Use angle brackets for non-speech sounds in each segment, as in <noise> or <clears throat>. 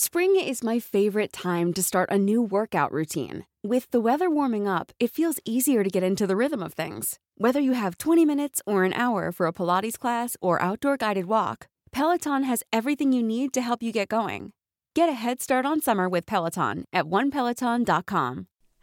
Spring is my favorite time to start a new workout routine. With the weather warming up, it feels easier to get into the rhythm of things. Whether you have 20 minutes or an hour for a Pilates class or outdoor guided walk, Peloton has everything you need to help you get going. Get a head start on summer with Peloton at onepeloton.com.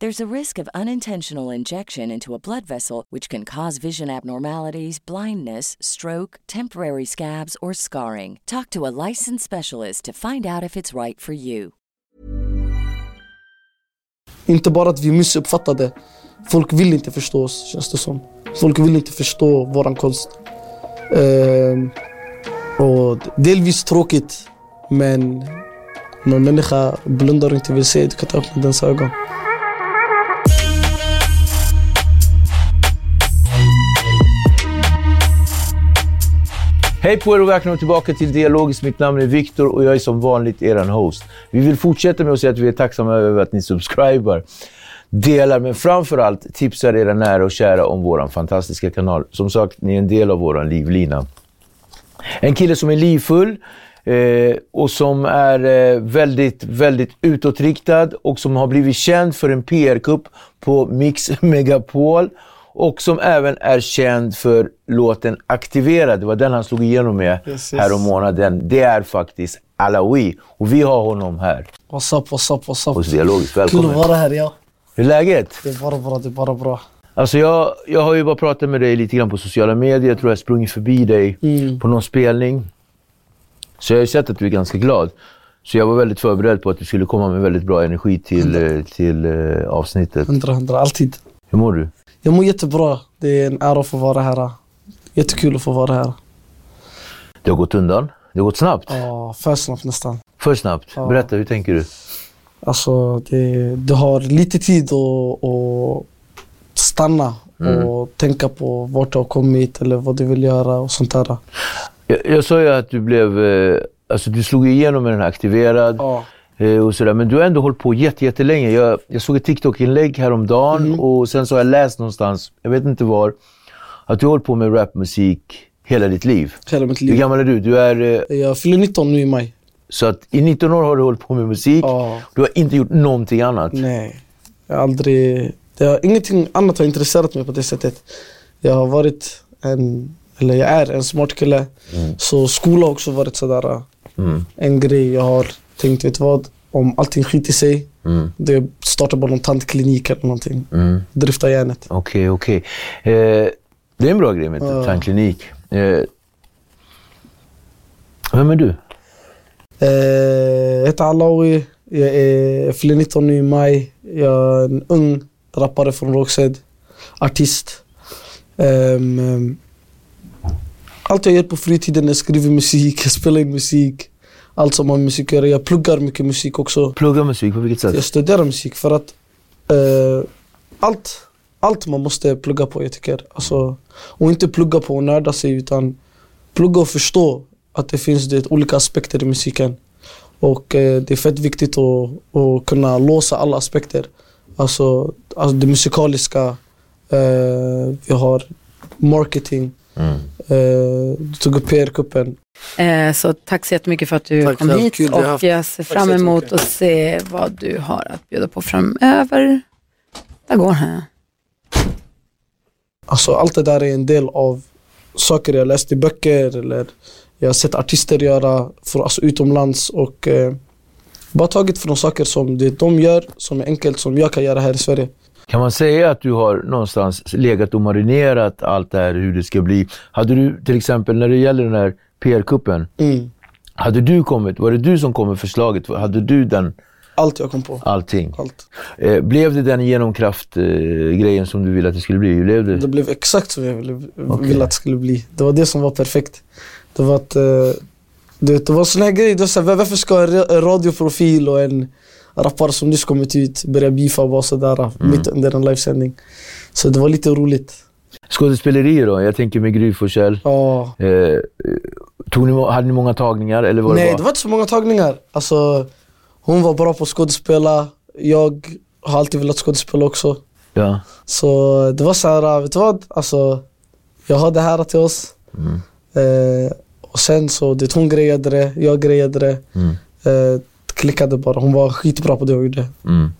There's a risk of unintentional injection into a blood vessel, which can cause vision abnormalities, blindness, stroke, temporary scabs, or scarring. Talk to a licensed specialist to find out if it's right for you. Inte bara att vi missuppfattar det. Folk vill inte förstå oss, känns det som. Folk vill inte förstå våran konst. Ehm, och delvis tråkigt, men om en människa blundar och inte vill se, du kan ta upp dens ögon. Hej på er och välkomna tillbaka till Dialogiskt. Mitt namn är Viktor och jag är som vanligt er host. Vi vill fortsätta med att säga att vi är tacksamma över att ni subscribar, delar, men framförallt tipsar era nära och kära om vår fantastiska kanal. Som sagt, ni är en del av vår livlina. En kille som är livfull eh, och som är eh, väldigt, väldigt utåtriktad och som har blivit känd för en PR-kupp på Mix Megapol och som även är känd för låten Aktiverad. Det var den han slog igenom med Yes, yes. månaden. Det är faktiskt Alawi och vi har honom här What's up, what's up, what's up? hos Dialogiskt. Kul Välkommen. att vara här, ja. Hur är läget? Det är bara bra, det är bara bra. Alltså jag, jag har ju bara pratat med dig lite grann på sociala medier. Jag tror jag har sprungit förbi dig Mm. på någon spelning. Så jag har ju sett att du är ganska glad. Så jag var väldigt förberedd på att du skulle komma med väldigt bra energi till, eh, till eh, avsnittet. Hundra, hundra, alltid. Hur mår du? Jag mår jättebra. Det är en ära att få vara här. Jättekul att få vara här. Det har gått undan. Det har gått snabbt. Ja, för snabbt nästan. För snabbt. Ja. Berätta, hur tänker du? Alltså, det, du har lite tid att, att stanna Mm. och tänka på vart du har kommit eller vad du vill göra och sånt där. Jag, jag sa ju att du blev... Eh, alltså du slog igenom med den här Aktiverad. Ja. Eh, och sådär. Men du har ändå hållit på jätte, jättelänge. Jag, jag såg ett TikTok-inlägg häromdagen Mm. och sen så har jag läst någonstans, jag vet inte var, att du har hållit på med rapmusik hela ditt liv. Hela mitt Hur liv. gammal är du? Du är... Eh, Jag fyller 19 nu i maj. så att i 19 år har du hållit på med musik. Ja. Du har inte gjort någonting annat. Nej, jag har aldrig... Det har, ingenting annat har intresserat mig på det sättet. Jag har varit en, eller jag är en smart kille. Så skola har också varit sådär Mm. en grej. Jag har tänkt, vet du vad? Om allting skiter sig, Mm. det startar bara någon tandklinik eller någonting. Mm. Drifta järnet. Okej, okej. Eh, det är en bra grej med Ja. tandklinik. Eh, vem är du? Eh, jag heter Alawi, jag är fyller 19 nu i maj. Jag är en ung rappare från Rågsved, artist. Ehm, allt jag gör på fritiden, jag skriver musik, <laughs> jag spelar in musik. Allt som har med musik att göra. Jag pluggar mycket musik också. Plugga musik, på vilket sätt? Jag studerar musik för att eh, allt, allt man måste plugga på jag tycker. Alltså, och inte plugga på och nörda sig utan plugga och förstå att det finns det, olika aspekter i musiken. Och eh, det är fett viktigt att, att kunna låsa alla aspekter. Alltså, alltså det musikaliska, eh, vi har marketing, Eh, du tog upp PR-kuppen. Eh, så tack så jättemycket för att du Tack kom hit Kul och haft. jag ser fram emot att se vad du har att bjuda på framöver. Där går han. Alltså allt det där är en del av saker jag läst i böcker eller jag har sett artister göra för, alltså, utomlands och eh, bara tagit från saker som det de gör som är enkelt som jag kan göra här i Sverige. Kan man säga att du har någonstans legat och marinerat allt det här hur det ska bli? Hade du till exempel när det gäller den här PR-kuppen, Mm. hade du kommit, var det du som kom med förslaget? Hade du den, Allt jag kom på. allting? Allt. Eh, blev det den genomkraft-grejen som du ville att det skulle bli? Blev det? Det blev exakt som jag ville, Okej. ville att det skulle bli. Det var det som var perfekt. Det var att, eh, du vet, det var såna här grejer. Det var så här, varför ska en radioprofil och en rappare som nyss kommit ut börja beefa bara sådär mitt under en livesändning? Så det var lite roligt. Skådespeleri då? Jag tänker med Gry Forssell. Ja. Eh, tog ni, hade ni många tagningar? Eller var Nej, det bara... det var inte så många tagningar. Alltså, hon var bra på att skådespela. Jag har alltid velat skådespela också. Ja. Så det var så här, vet du vad? Alltså, jag har det här till oss. Mm. Eh, och sen så, det, hon grejade det, jag grejade det. Mm. Eh, klickade bara. Hon var skitbra på det hon gjorde. Mm.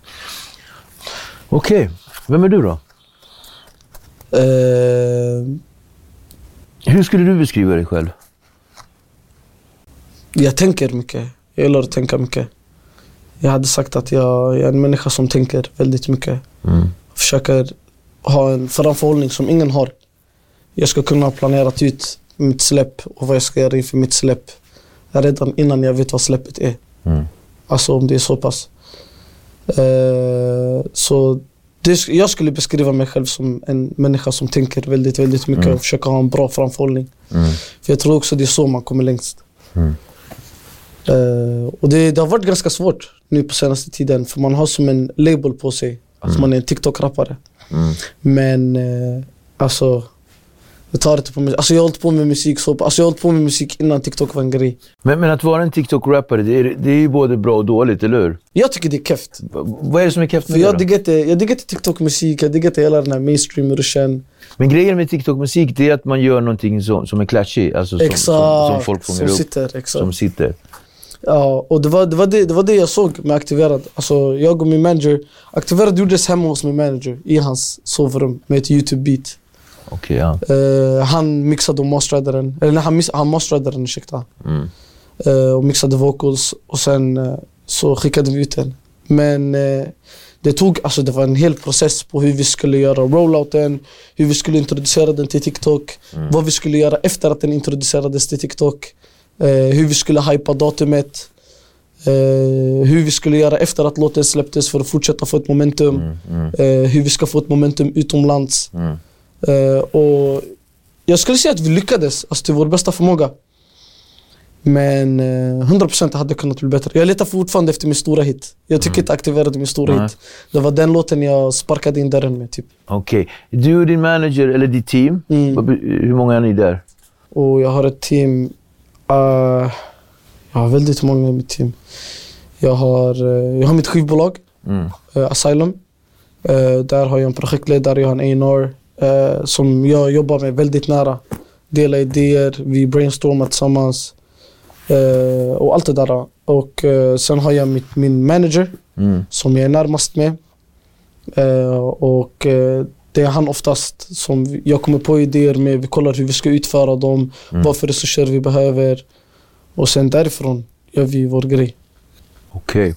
Okej, vem är du då? Eh, Hur skulle du beskriva dig själv? jag tänker mycket. Jag gillar att tänka mycket. Jag hade sagt att jag, jag är en människa som tänker väldigt mycket. Mm. försöker ha en framförhållning som ingen har. Jag ska kunna ha planerat ut mitt släpp och vad jag ska göra inför mitt släpp redan innan jag vet vad släppet är. Mm. Alltså om det är så pass. Eh, så det, jag skulle beskriva mig själv som en människa som tänker väldigt, väldigt mycket Mm. och försöker ha en bra framförhållning. Mm. För jag tror också det är så man kommer längst. Mm. Eh, och det, det har varit ganska svårt nu på senaste tiden för man har som en label på sig. Alltså man är en TikTok-rappare. Mm. Men eh, alltså, jag tar inte på mig. Alltså jag har hållit på med musik så, alltså jag har hållit på med musik innan TikTok var en grej. Men, men att vara en TikTok-rappare, det är, det är ju både bra och dåligt, eller hur? Jag tycker det är keft. V- Vad är det som är keft För med det jag då? diggar inte, jag diggar inte TikTok-musik, jag diggar inte hela den här mainstream-ruschen. Men grejen med TikTok-musik, det är att man gör någonting som, som är clashy. Alltså som, Exakt, som, som folk fångar som upp. sitter. Exakt. Som sitter. Ja, och det var, det, var det, det var det jag såg med Aktiverad. Alltså jag och min manager, Aktiverad gjordes hemma hos min manager i hans sovrum med ett YouTube-beat. Okej, ja. Eh, han mixade och masterade den, eller nej, han, han masterade den ursäkta. Mm. Eh, och mixade vocals och sen eh, så skickade vi ut den. Men det tog, alltså det var en hel process på hur vi skulle göra rollouten, hur vi skulle introducera den till TikTok, vad vi skulle göra efter att den introducerades till TikTok, hur vi skulle hypa datumet, eh, hur vi skulle göra efter att låten släpptes för att fortsätta få ett momentum, Mm, mm, eh, hur vi ska få ett momentum utomlands. mm. Eh, och jag skulle säga att vi lyckades, alltså till vår bästa förmåga. Men eh, 100% hade kunnat bli bättre. Jag letar fortfarande efter min stora hit. Jag tycker inte aktiverade min stora Nej. hit. Det var den låten jag sparkade in dörren med typ. Okej. Du och din manager, eller ditt team, Mm. hur många är ni där? Och jag har ett team. eh, jag har väldigt många i mitt team. Jag har, eh, jag har mitt skivbolag, Mm. eh, Asylum. Där har jag en projektledare, jag har en A&R eh, som jag jobbar med väldigt nära. Delar idéer, vi brainstormar tillsammans. Eh, och allt det där. Och eh, sen har jag mitt, min manager Mm. som jag är närmast med. Eh, och eh, det är han oftast som jag kommer på idéer med. Vi kollar hur vi ska utföra dem, vad för resurser vi behöver. Och sen därifrån gör vi vår grej. Okej.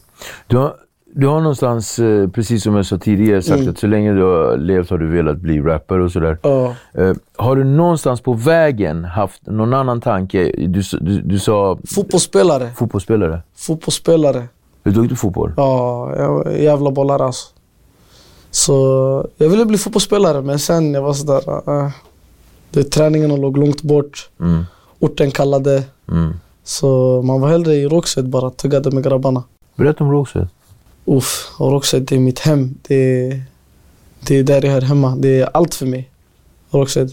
Du, har, du har någonstans, eh, precis som jag sa tidigare, sagt Mm. att så länge du har levt har du velat bli rappare och sådär. Ja. Eh, har du någonstans på vägen haft någon annan tanke? Du, du, du sa Fotbollsspelare. fotbollsspelare. Fotbollsspelare. Dog du fotboll? Ja, jag är jävla bollar alltså. Så jag ville bli fotbollsspelare men sen jag var sådär, äh, det, träningarna låg långt bort, Mm. orten kallade. Mm. Så man var hellre i Rågsved bara, tuggade med grabbarna. Berätta om Rågsved. Uff, och Rågsved det är mitt hem. Det är, det är där jag hör hemma. Det är allt för mig. Rågsved.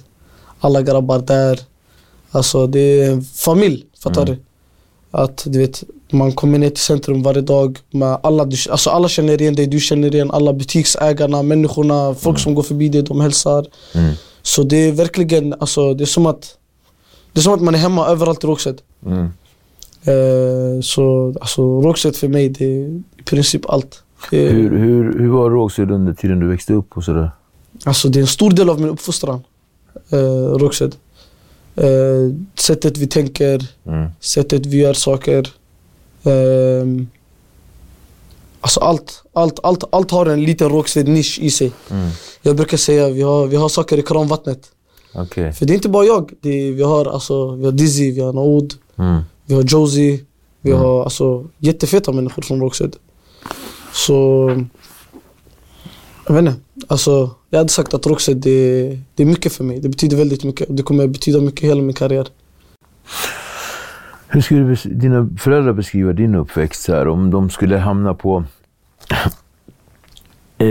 Alla grabbar där. Alltså det är en familj, fattar Mm. du? Att du vet, man kommer ner till centrum varje dag. Med alla, du, alltså alla känner igen dig, du känner igen alla butiksägarna, människorna, folk som går förbi dig, de hälsar. Mm. Så det är verkligen, alltså det är som att Det är som att man är hemma överallt i Rågsved. Eh, så alltså Rågsved för mig, det är i princip allt. Det, Hur, hur, hur var Rågsved under tiden du växte upp och sådär? Alltså det är en stor del av min uppfostran, eh, Rågsved. Eh, sättet vi tänker, Mm. sättet vi gör saker. Ehm, alltså allt, allt, allt, allt har en liten Rågsved-nisch i sig. Mm. Jag brukar säga vi har, vi har saker i kranvattnet. Okej. För det är inte bara jag. Är, vi, har, alltså, vi har Dizzy, vi har Naoud, Mm. Vi har Josie. Vi har alltså, jättefeta människor från Rågsved. Så... Jag vet inte. Alltså, jag hade sagt att Rågsved det, det är mycket för mig. Det betyder väldigt mycket. Det kommer betyda mycket hela min karriär. Hur skulle dina föräldrar beskriva din uppväxt här, om de skulle hamna på <clears throat> eh,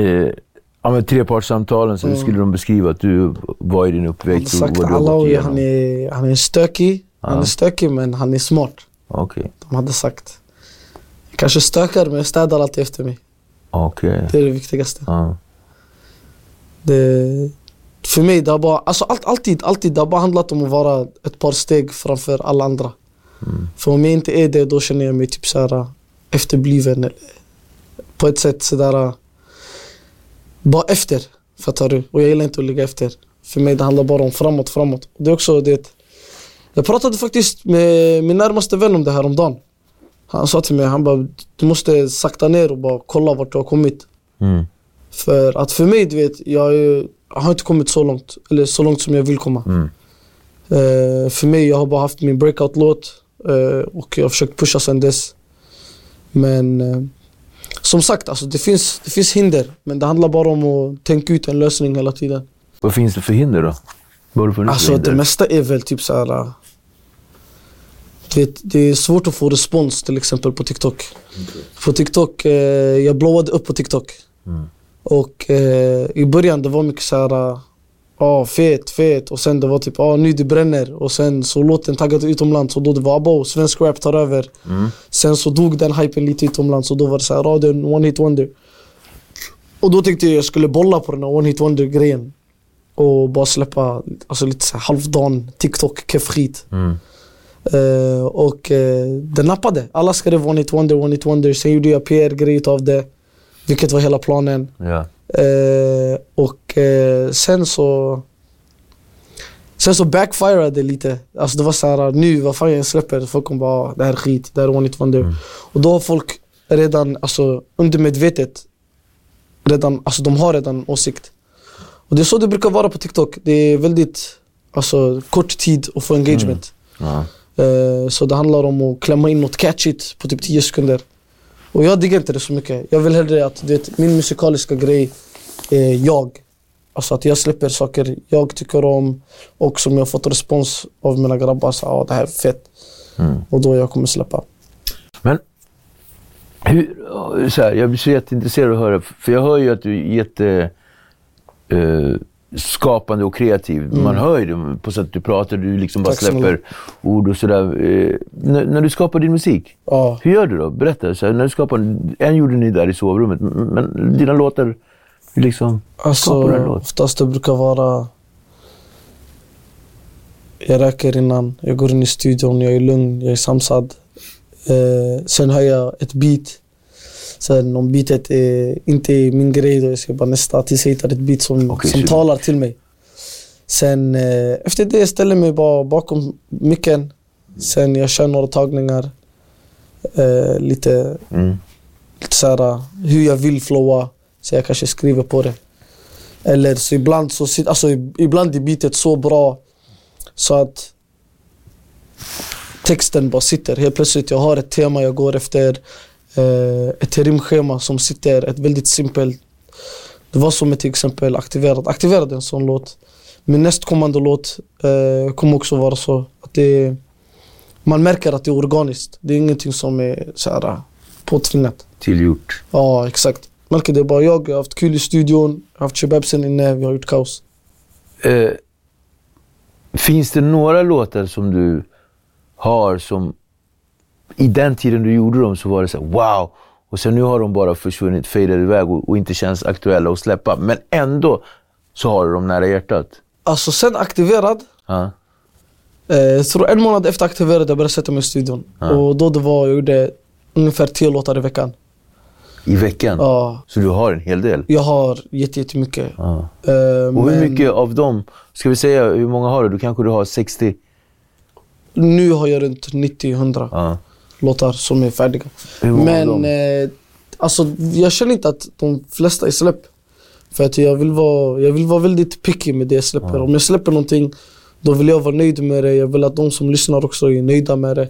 ja, men trepartssamtalen? Så hur skulle de beskriva att du var i din Jag hade uppväxt och sagt vad du har gått han är, han är stökig. Han är stökig men han är smart. Okej. De hade sagt. Jag kanske stökar men jag städar alltid efter mig. Okej. Det är det viktigaste. Ja. Det, för mig, det har bara, alltså allt, alltid, alltid, det har bara handlat om att vara ett par steg framför alla andra. För om jag inte är det, då känner jag mig typ såhär efterbliven. Eller, på ett sätt sådär, bara efter. Fattar du? Och jag gillar inte att ligga efter. För mig det handlar bara om framåt, framåt. Det är också det. Jag pratade faktiskt med min närmaste vän om det här om dagen. Han sa till mig, han bara, du måste sakta ner och bara kolla vart du har kommit. Mm. För att för mig, du vet, jag, är jag har inte kommit så långt. Eller så långt som jag vill komma. Mm. Eh, för mig, jag har bara haft min breakout-låt. eh, och jag har försökt pusha sen dess. Men eh, som sagt, alltså, det, finns, det finns hinder. Men det handlar bara om att tänka ut en lösning hela tiden. Vad finns det för hinder då? Vad du funnit för Alltså hinder? det mesta är väl typ så här. Vet, det är svårt att få respons till exempel på TikTok. På TikTok, eh, jag blowade upp på TikTok. Mm. Och eh, i början det var mycket så här. äh, Ja, fet, fet. Och sen det var typ, ja nu det bränner. Och sen så låten taggade utomlands och då det var abo, svensk rap tar över. Mm. Sen så dog den hypen lite utomlands och då var det så här, ja det är en one hit wonder. Och då tänkte jag jag skulle bolla på den här one hit wonder grejen. Och bara släppa alltså, lite halvdan TikTok keff skit. Mm. Eh, och uh, det nappade. Alla skrev one hit wonder, one hit wonder. Sen gjorde jag PR-grej av det. Vilket var hela planen. Ja. Eh, och eh, sen så Sen så backfirade det lite. Alltså det var så här, nu vad fan jag släpper. Folk kommer bara, "Ah, det här är skit, det här är one hit wonder. Och då har folk redan, alltså undermedvetet, redan, alltså de har redan åsikt. Och det är så det brukar vara på TikTok. Det är väldigt, alltså kort tid att få engagement. Ja. Eh, Så det handlar om att klämma in något catchigt på typ 10 sekunder. Och jag diggar inte det så mycket. Jag vill hellre att vet, min musikaliska grej är jag. Alltså att jag släpper saker jag tycker om och som jag fått respons av mina grabbar. Så, ah, det här är fett. Mm. Och då jag kommer släppa. Men hur, så här, jag blir så jätteintresserad av att höra, för jag hör ju att du är jätte eh, skapande och kreativ. Man hör ju det på sättet du pratar, du liksom bara Mm. Tack släpper ord och sådär. Eh, när, när du skapar din musik, Ja. hur gör du då? Berätta. Så här, när du skapar, en gjorde ni där i sovrummet, men dina låtar, hur liksom Alltså, skapar du låt? oftast det brukar vara... Jag röker innan, jag går in i studion, jag är lugn, jag är samsad. Eh, sen hör jag ett beat. Sen om beatet är, inte är min grej, då jag ska bara nästa tills jag hittar ett beat som, Okej, som talar till mig. Sen eh, efter det ställer jag mig bara bakom micken. Sen jag kör några tagningar. Eh, lite Mm. lite så här, hur jag vill flowa. Så jag kanske skriver på det. Eller så ibland så alltså, ib- ibland är beatet så bra så att texten bara sitter. Helt plötsligt jag har ett tema jag går efter. Eh, ett rimschema som sitter. Ett väldigt simpelt. Det var som med till exempel Aktiverad. Aktiverad är en sån låt. Min nästkommande låt eh, kommer också vara så. Att det, man märker att det är organiskt. Det är ingenting som är så här, påtvingat. Tillgjort. Ja, exakt. Märker det bara jag, jag har haft kul i studion, jag har haft kebabsen inne, vi har gjort kaos. Eh, finns det några låtar som du har som i den tiden du gjorde dem så var det så här, wow! Och sen nu har de bara försvunnit, fejdade iväg och, och inte känns aktuella att släppa. Men ändå så har du dem nära hjärtat. Alltså sen aktiverad, Ja. eh, jag tror en månad efter aktiverad jag började sätta mig i studion. Och då det var, jag gjorde ungefär tio låtar i veckan. I veckan? Ja, Så du har en hel del? jag har jätte- jättemycket. Ja. Eh, Och hur men mycket av dem, ska vi säga hur många har du? Du kanske du har 60? Nu har jag runt 90-100 Ja. Låtar som är färdiga. Men eh, alltså, jag känner inte att de flesta är släpp. För att jag vill vara, jag vill vara väldigt picky med det jag släpper. Om jag släpper någonting, då vill jag vara nöjd med det. Jag vill att de som lyssnar också är nöjda med det.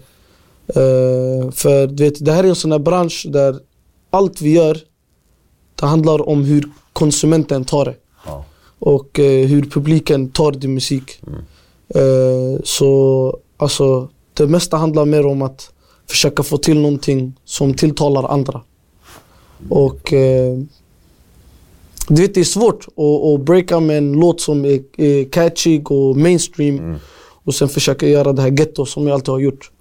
Eh, för du vet, det här är en sån här bransch där allt vi gör, det handlar om hur konsumenten tar det. Ja. Och eh, hur publiken tar din musik. Eh, så alltså, det mesta handlar mer om att försöka få till någonting som tilltalar andra. Och eh, du vet det är svårt att, att breaka med en låt som är, är catchig och mainstream och sen försöka göra det här ghetto som jag alltid har gjort.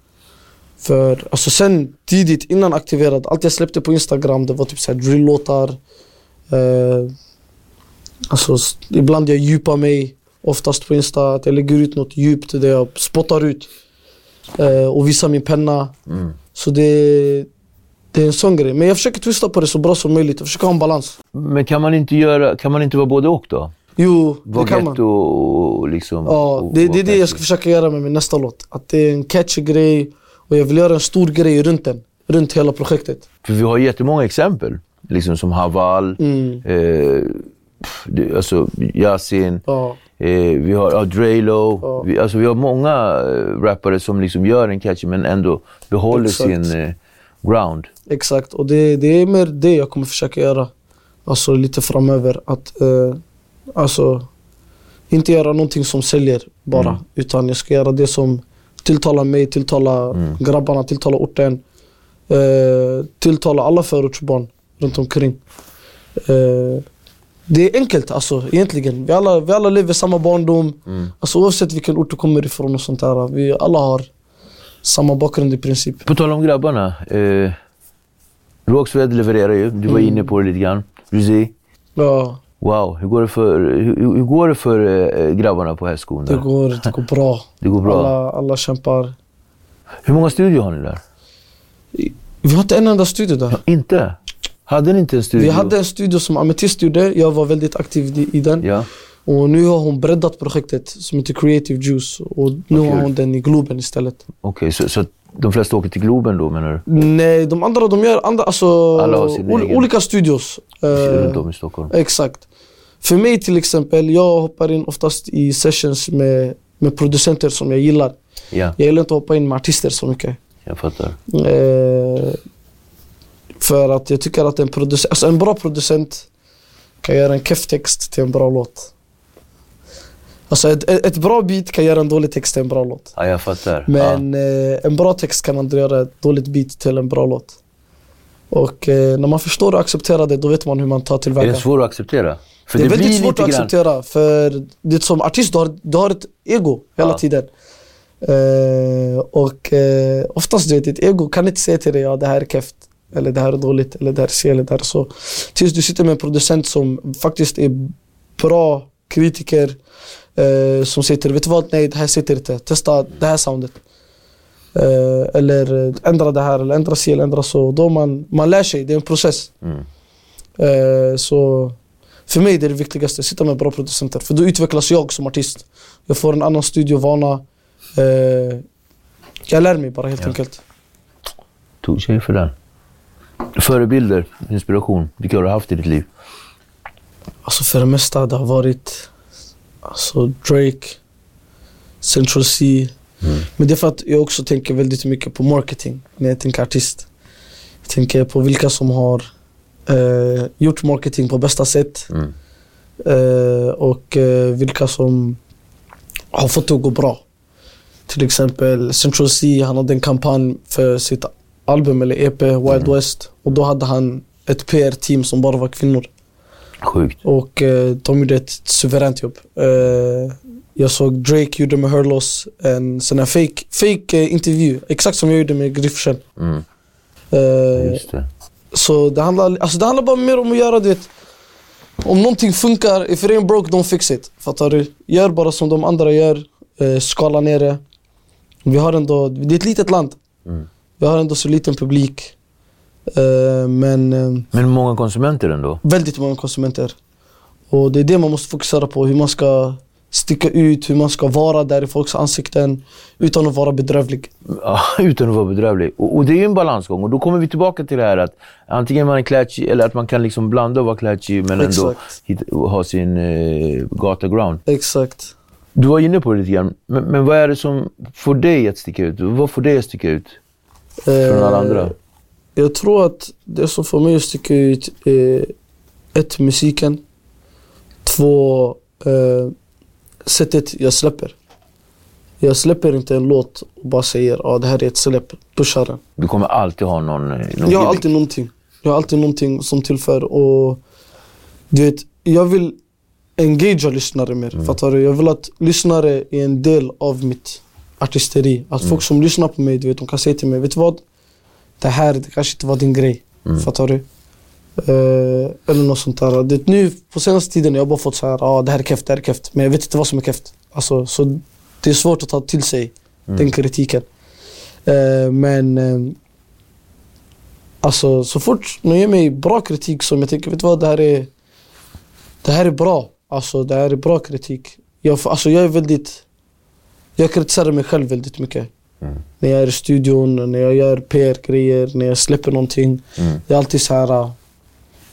För alltså sen tidigt innan aktiverad, allt jag släppte på Instagram det var typ såhär drill-låtar. Eh, alltså ibland jag djupar mig, oftast på Insta, att jag lägger ut något djupt där jag spottar ut eh, och visar min penna. Så det, det är en sån grej. Men jag försöker twista på det så bra som möjligt, jag försöker ha en balans. Men kan man inte göra, kan man inte vara både och då? Jo, Vara det kan man. getto och liksom... Ja, och, det, och det är det jag ska försöka göra med min nästa låt. Att det är en catchy grej och jag vill göra en stor grej runt den. Runt hela projektet. För vi har jättemånga exempel. Liksom som Haval, Mm. eh, alltså Yasin, Ja. Eh, vi har ja, Drelo. Ja. Vi, alltså vi har många eh, rappare som liksom gör en catchy men ändå behåller Exakt. sin eh, ground. Exakt, och det, det är mer det jag kommer försöka göra. Alltså lite framöver. Att eh, alltså inte göra någonting som säljer bara. Mm. Utan jag ska göra det som tilltalar mig, tilltalar Mm. grabbarna, tilltalar orten. Eh, tilltalar alla förortsbarn runt omkring. Eh, det är enkelt alltså egentligen. Vi alla, vi alla lever samma barndom. Mm. Alltså, oavsett vilken ort du kommer ifrån och sånt där. Vi alla har samma bakgrund i princip. På tal om grabbarna. Eh, Rågsved levererar ju. Du var Mm. inne på det lite grann. Ruzi. Ja, Wow, hur går det för, hur, hur går det för eh, grabbarna på hästskon? det går, det går bra. <laughs> Det går bra. Alla, alla kämpar. Hur många studior har ni där? Vi har inte en enda studio där. Inte? Hade ni inte en studio? Vi hade en studio som Ametist gjorde, jag var väldigt aktiv i, den. Ja. Och nu har hon breddat projektet som heter Creative Juice. Och nu Vad har hon den i Globen istället. Okej, så, så att de flesta åker till Globen då menar du? Nej, de andra de gör andra, alltså, Alla har ol- egen. olika studios. Eh, Runt om i Stockholm? Exakt. För mig till exempel, jag hoppar in oftast i sessions med, med producenter som jag gillar. Ja, Jag gillar inte att hoppa in med artister så mycket. jag fattar. Eh, för att jag tycker att en, producent, alltså en bra producent kan göra en keff text till en bra låt. Alltså ett, ett bra beat kan göra en dålig text till en bra låt. Ja, jag fattar. Men eh, en bra text kan aldrig göra ett dåligt beat till en bra låt. Och eh, när man förstår och accepterar det, då vet man hur man tar ja. Är tillväga. det svårt att acceptera? För det är väldigt svårt att grann- acceptera för det som artist, du har, du har ett ego hela Ja. tiden. Eh, och eh, oftast du vet, ditt ego kan inte säga till dig ja det här är keft eller det här är dåligt eller det här är si eller det här är så. Tills du sitter med en producent som faktiskt är bra kritiker eh, som dig, vet du vad? Nej det här sitter inte. Testa det här soundet. Eh, eller eh, ändra det här eller ändra si eller ändra så. Då man, man lär sig, det är en process. Mm. Eh, så för mig är det viktigaste, sitta med bra producenter. För då utvecklas jag som artist. Jag får en annan studiovana. Eh, jag lär mig bara helt Ja. enkelt. Tog sig för den. Förebilder, inspiration. Vilka har du haft i ditt liv? Alltså för det mesta det har varit alltså Drake, Central C. Men det är för att jag också tänker väldigt mycket på marketing när jag tänker artist. Jag tänker på vilka som har eh, gjort marketing på bästa sätt. Mm. Eh, och eh, vilka som har fått det att gå bra. Till exempel Central C, han hade en kampanj för sitt album eller EP Wild West. Och då hade han ett PR-team som bara var kvinnor. Sjukt. Och eh, de gjorde ett suveränt jobb. Eh, jag såg Drake gjorde med Hurlos en sån här fake, fake eh, intervju. Exakt som jag gjorde med Griffchen. Mm. Eh, Just det. så det handlar, alltså det handlar bara mer om att göra det. om någonting funkar, if it ain't broke don't fix it. Fattar du? Gör bara som de andra gör, eh, skala ner det. Vi har ändå, det är ett litet land. Mm. Vi har ändå så liten publik. Eh, men eh, Men många konsumenter ändå. väldigt många konsumenter. Och det är det man måste fokusera på, hur man ska sticka ut, hur man ska vara där i folks ansikten utan att vara bedrövlig. Ja, <laughs> utan att vara bedrövlig. Och, och det är ju en balansgång. Och då kommer vi tillbaka till det här att antingen man är klatschig eller att man kan liksom blanda och vara klatschig men ändå hitta, ha sin eh, gata ground. Exakt. Du var inne på det lite grann. Men, men vad är det som får dig att sticka ut? Vad får dig att sticka ut från alla andra? Eh, Jag tror att det som får mig att sticka ut är ett, musiken. Två, eh, sättet jag släpper. Jag släpper inte en låt och bara säger att ah, det här är ett släpp, pushar den. Du kommer alltid ha någon... någon Jag har alltid någonting. Jag har alltid någonting som tillför och du vet, jag vill engagea lyssnare mer. Mm. Fattar du? Jag vill att lyssnare är en del av mitt artisteri. Att Mm. folk som lyssnar på mig, du vet, de kan säga till mig, vet du vad? Det här det kanske inte var din grej. Mm. Fattar du? Eh, eller något sånt där. Det, nu på senaste tiden har jag bara fått så här, ah, det här är keft, det här är keft. Men jag vet inte vad som är keft. Alltså, så det är svårt att ta till sig den kritiken. Eh, men eh, Alltså så fort någon ger mig bra kritik som jag tänker, vet du vad, det här är, det här är bra. Alltså det här är bra kritik. Jag, alltså, jag är väldigt, jag kritiserar mig själv väldigt mycket. När jag är i studion, när jag gör PR-grejer, när jag släpper någonting. Mm. Det är alltid så här,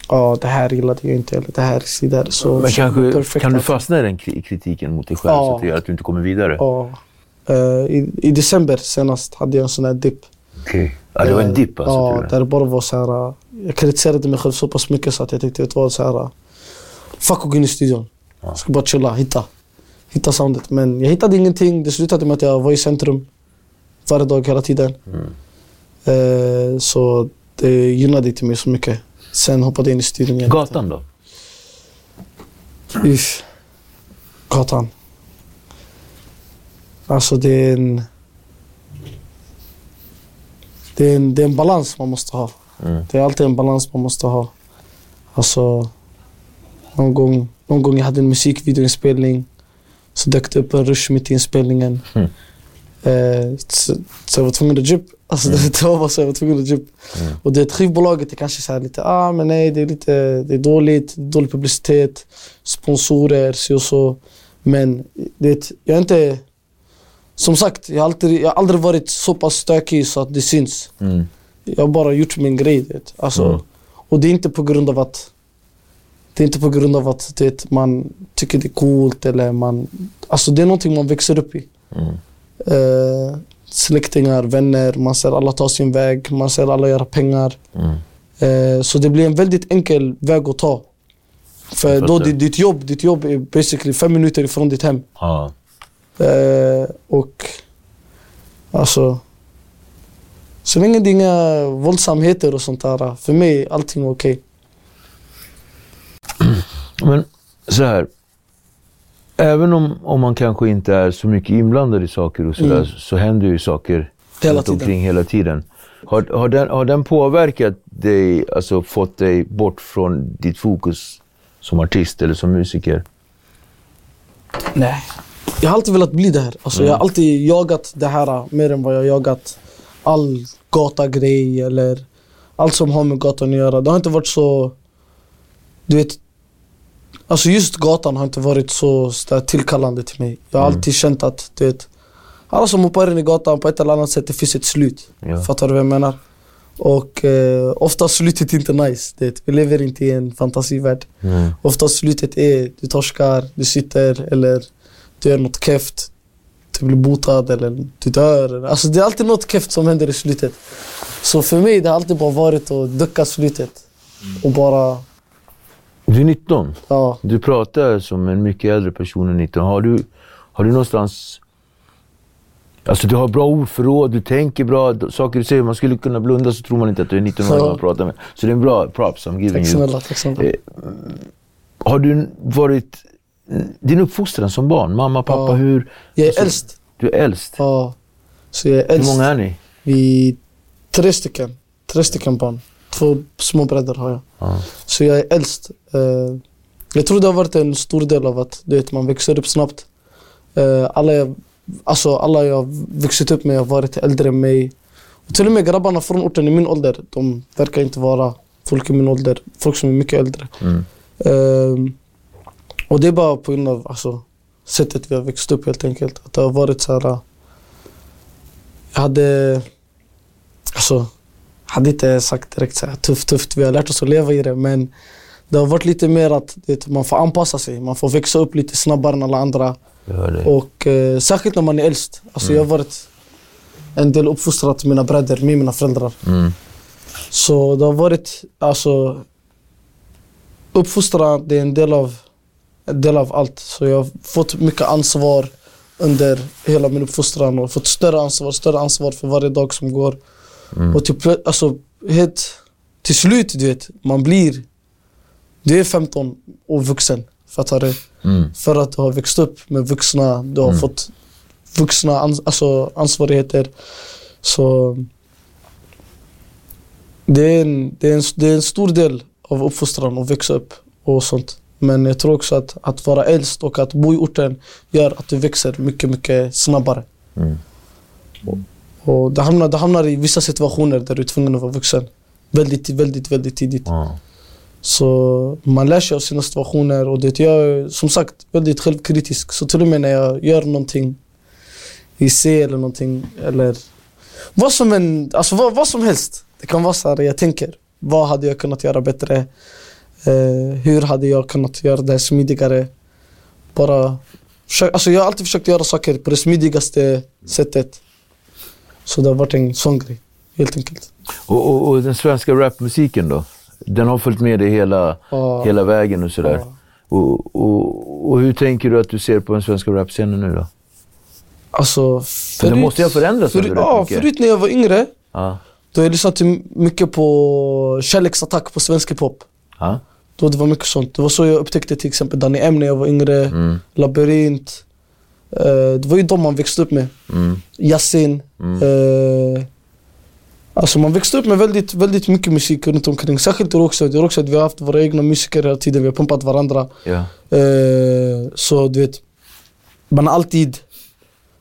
ja det här gillade jag inte, eller det här är så där. Så Men kanske perfekt kan du fastna i den kri- kritiken mot dig själv Ja. så att det gör att du inte kommer vidare? Ja. Eh, i, I december senast hade jag en sån här dipp. Okej. Ja, det var en dipp alltså? Ja, till och där det bara var så här. äh, Jag kritiserade mig själv så pass mycket så att jag tyckte att det var så här. Fuck att gå in i studion. Jag ska bara chilla, hitta. Hitta soundet. Men jag hittade ingenting. Det slutade med att jag var i centrum. Varje dag, hela tiden. Mm. Eh, så det gynnade inte mig så mycket. Sen hoppade jag in i studion igen. Gatan då? Uff. Gatan. Alltså det är en... Det är en, det är en balans man måste ha. Mm. Det är alltid en balans man måste ha. Alltså, någon gång, någon gång jag hade en musikvideoinspelning så dök det upp en rush mitt i inspelningen. Mm. Eh, så, så jag var tvungen att jup. Alltså det, <laughs> det var bara så jag var tvungen att jup. Mm. Och det skivbolaget är kanske så lite, ah men nej det är lite, det är dåligt, dålig publicitet, sponsorer, så och så. Men det, jag är inte, som sagt, jag har, alltid, jag har aldrig varit så pass stökig så att det syns. Mm. Jag har bara gjort min grej. Vet. Alltså, Mm. Och det är inte på grund av att det är inte på grund av att du vet, man tycker det är coolt eller man... Alltså det är någonting man växer upp i. Mm. Eh, släktingar, vänner, man ser alla ta sin väg, man ser alla göra pengar. Mm. Eh, så det blir en väldigt enkel väg att ta. För då fattar. ditt, jobb, ditt jobb är basically fem minuter ifrån ditt hem. Ja. Eh, och alltså så länge det är inga våldsamheter och sånt där, för mig är allting okej. Men så här. Även om, om man kanske inte är så mycket inblandad i saker och sådär, Mm. så händer ju saker Hela tiden. omkring hela tiden. Har, har, den, har den påverkat dig, alltså fått dig bort från ditt fokus som artist eller som musiker? Nej. Jag har alltid velat bli det här. Alltså, Jag har alltid jagat det här mer än vad jag har jagat all gatagrej eller allt som har med gatan att göra. Det har inte varit så... Du vet... Alltså just gatan har inte varit så, så där tillkallande till mig. Jag har alltid känt att, du vet... Alla som hoppar in i gatan på ett eller annat sätt, det finns ett slut. Ja. Fattar du vad jag menar? Och eh, ofta slutet är inte nice. Du vet. Vi lever inte i en fantasivärld. Mm. Ofta slutet är du torskar, du sitter eller du gör något keft. Du blir botad eller du dör. Alltså det är alltid något keft som händer i slutet. Så för mig det har alltid bara varit att ducka slutet. Och bara, Du är 19. ja. Du pratar som en mycket äldre person än 19. Har du, har du någonstans... Alltså du har bra ordförråd, du tänker bra, saker du säger. Man skulle kunna blunda så tror man inte att du är 19 år Ja. man pratar med. Så det är en bra props I'm giving Tack snälla, tack snälla. Eh, Har du varit... Din uppfostran som barn, mamma, pappa, Ja. hur... Jag är alltså, äldst. Du är äldst. Ja. Så jag är Hur äldst. många är ni? Vi är tre stycken. Tre stycken barn. Två små bröder har jag. Ja. Så jag är äldst. Eh, Jag tror det har varit en stor del av att du vet, man växer upp snabbt. Eh, alla, jag, alltså, alla jag vuxit upp med har varit äldre än mig. Och till och med grabbarna från orten i min ålder, de verkar inte vara folk i min ålder. Folk som är mycket äldre. Mm. Ehm, och det är bara på grund av alltså, sättet vi har växt upp helt enkelt. Att det har varit så här. äh, Jag hade, alltså, hade inte sagt direkt så här tufft, tufft. Vi har lärt oss att leva i det. Men det har varit lite mer att vet, man får anpassa sig. Man får växa upp lite snabbare än alla andra. Och eh, särskilt när man är äldst. Alltså, Jag har varit en del uppfostrad till mina bröder med mina föräldrar. Mm. Så det har varit, alltså uppfostran, det är en del av, en del av allt. Så jag har fått mycket ansvar under hela min uppfostran och fått större ansvar, större ansvar för varje dag som går. Och till, plö- alltså, helt, till slut, du vet, man blir, du är 15 och vuxen, fattar du? Mm. För att du har växt upp med vuxna, du har fått vuxna ans- alltså ansvarigheter. Så det är, en, det, är en, det är en stor del av uppfostran att växa upp och sånt. Men jag tror också att, att vara äldst och att bo i orten gör att du växer mycket, mycket snabbare. Mm. Och det hamnar, det hamnar i vissa situationer där du är tvungen att vara vuxen. Väldigt, väldigt, väldigt tidigt. Ja. Så man lär sig av sina situationer och det jag är som sagt väldigt självkritisk. Så till och med när jag gör någonting i C eller någonting eller vad som, en, alltså vad, vad som helst. Det kan vara så här, jag tänker, vad hade jag kunnat göra bättre? Eh, hur hade jag kunnat göra det smidigare? Bara, försök, alltså jag har alltid försökt göra saker på det smidigaste sättet. Så det har varit en sån grej, helt enkelt. Och, och, och den svenska rapmusiken då? Den har följt med dig hela, Ja. hela vägen och sådär. Ja. Och, och, och hur tänker du att du ser på den svenska rapscenen nu då? Alltså, För det måste ju ha förändrats förut, Ja, förut när jag var yngre, Ja. då jag lyssnade mycket på kärleksattack på svensk hiphop. Ja. Då det var mycket sånt. Det var så jag upptäckte till exempel Danny M när jag var yngre, Mm. Labyrint. Eh, det var ju de man växte upp med. Mm. Yasin. Eh, alltså man växte upp med väldigt, väldigt mycket musik runt omkring. Särskilt i Rågsved. I Rågsved vi har haft våra egna musiker hela tiden. Vi har pumpat varandra. Eh, så du vet, man har alltid,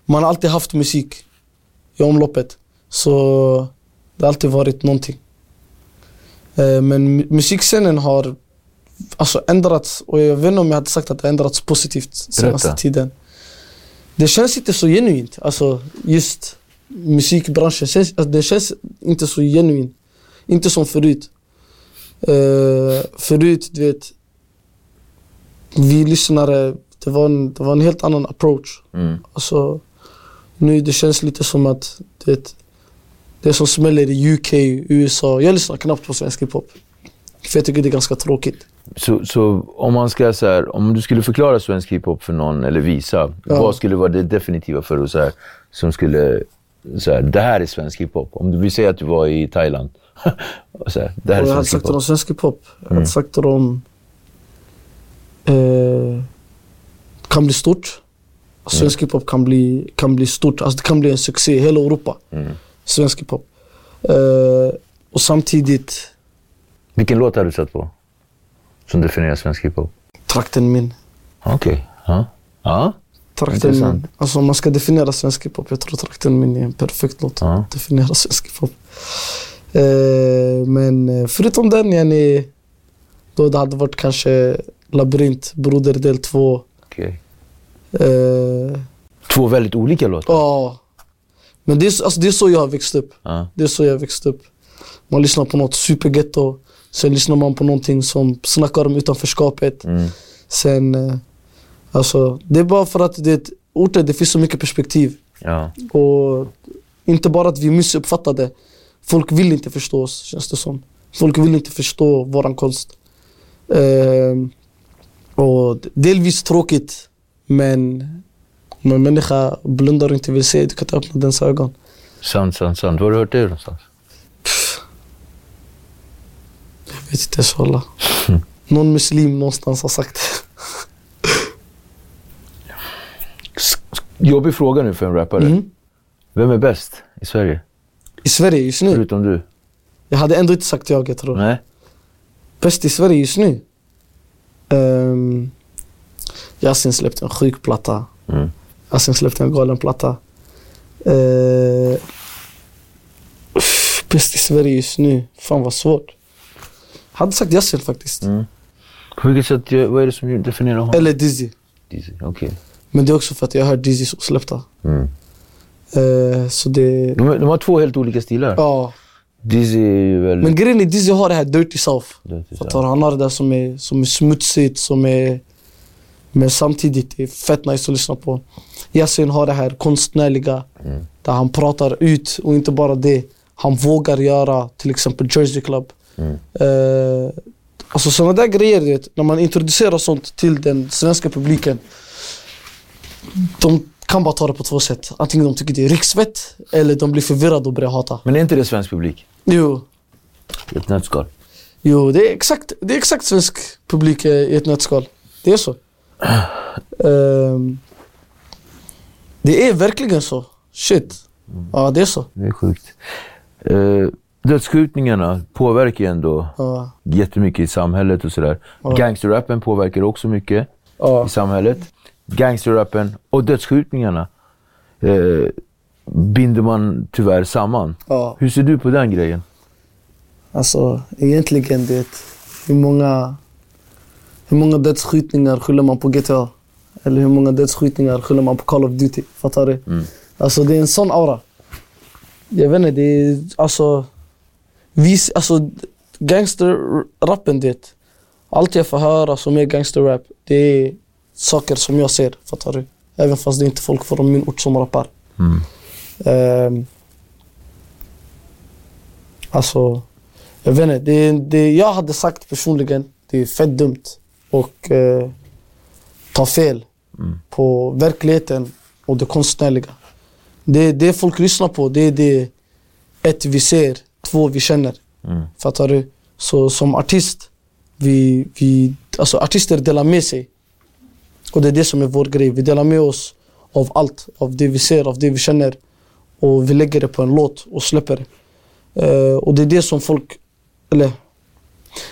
man har alltid haft musik i omloppet. Så det har alltid varit någonting. Eh, men mu- musikscenen har alltså ändrats och jag vet inte om jag hade sagt att det har ändrats positivt senaste Berätta. tiden. Det känns inte så genuint, alltså just musikbranschen. Känns, alltså, det känns inte så genuint. Inte som förut. Eh, förut, du vet, vi lyssnare, det var en, det var en helt annan approach. Mm. Alltså, nu det känns lite som att du vet, det som smäller i UK, USA. Jag lyssnar knappt på svensk hiphop. För jag tycker det är ganska tråkigt. Så, så om man ska så här, om du skulle förklara svensk hiphop för någon eller visa, Ja. vad skulle vara det definitiva för så här, som skulle, så här, det här är svensk hiphop. Om du vill säga att du var i Thailand. <laughs> så här, det här är jag hade sagt till dem hiphop. svensk hiphop. Jag hade sagt till dem eh, kan bli stort. Svensk hiphop kan bli, kan bli stort. Alltså det kan bli en succé i hela Europa. Svensk hiphop. Eh, och samtidigt Vilken låt har du satt på? Som definierar svensk hiphop? trakten min. Okej. Ja. Ja. Trakten Intressant. min. Alltså om man ska definiera svensk hiphop, jag tror trakten min är en perfekt låt Ja. att definiera svensk hiphop. Eh, men eh, förutom den, yani, då det hade varit kanske Labyrint, Broder del 2. Okej. Eh, Två väldigt olika låtar. Ja. Men det är, så- alltså, det är så jag har växt upp. Ja. Det är så jag har växt upp. Man lyssnar på något supergetto. Sen lyssnar man på någonting som snackar om utanförskapet. Mm. Sen, eh, alltså, det är bara för att det, orten, det finns så mycket perspektiv. Ja. Och inte bara att vi är missuppfattade. Folk vill inte förstå oss, känns det som. Folk vill inte förstå våran konst. Ehm, och delvis tråkigt, men om en människa blundar och inte vill se, du kan inte öppna dens ögon. Sant, sant, sant. Var har du hört det någonstans? Jag vet inte så alla. Någon muslim någonstans har sagt det. Jobbig fråga nu för en rappare. Mm. Vem är bäst i Sverige? I Sverige just nu. Förutom du? Jag hade ändå inte sagt jag, jag tror. Nej? Bäst i Sverige just nu? Um, Yasin släppte en sjuk platta. Mm. Yasin släppte en galen platta. Uh, bäst i Sverige just nu. Fan vad svårt. Hade sagt Yasin faktiskt. Mm. På vilket sätt, vad är det som definierar honom? Eller Dizzy. Dizzy, Okej. Men det är också för att jag har hört Dizzys osläppta. Mm. Uh, så det... De, de har två helt olika stilar. Ja. Dizzy är ju väldigt... Men grejen är Dizzy har det här dirty south. Dirty South. Han har det där som är, som är smutsigt, som är... Men samtidigt det är fett nice att lyssna på. Yasin har det här konstnärliga, Mm. där han pratar ut och inte bara det. Han vågar göra till exempel Jersey Club. Mm. Alltså sådana där grejer, vet, när man introducerar sånt till den svenska publiken. De kan bara ta det på två sätt. Antingen de tycker det är riksfett eller de blir förvirrade och börjar hata. Men är inte det svensk publik? Jo, I ett nötskal. Jo, det är exakt, det är exakt svensk publik eh, i ett nötskal. Det är så. Ehm, det är verkligen så. Shit. Ja, det är så. Det är sjukt. Uh, dödsskjutningarna påverkar ju ändå Ja, jättemycket i samhället och sådär. Ja. Gangsterrappen påverkar också mycket ja. i samhället. Gangsterrappen och dödsskjutningarna eh, binder man tyvärr samman. ja. Hur ser du på den grejen? Alltså, egentligen det. Hur många, hur många dödsskjutningar skyller man på GTA? Eller hur många dödsskjutningar skyller man på Call of Duty? Fattar du? Mm. Alltså det är en sån aura. Jag vet inte, det är alltså... Vis, alltså gangsterrappen det. Allt jag får höra som är gangsterrap, det är saker som jag ser. Fattar du? Även fast det är inte folk från min ort som rappar. Mm. Ehm, alltså, jag vet inte. Det, det jag hade sagt personligen, det är fett dumt och eh, ta fel Mm. på verkligheten och det konstnärliga. Det, det folk lyssnar på, det är det ett vi ser, två vi känner. Mm. Fattar du? Så som artist, vi, vi, alltså artister delar med sig. Och det är det som är vår grej. Vi delar med oss av allt, av det vi ser, av det vi känner. Och vi lägger det på en låt och släpper det. Eh, och det är det som folk, eller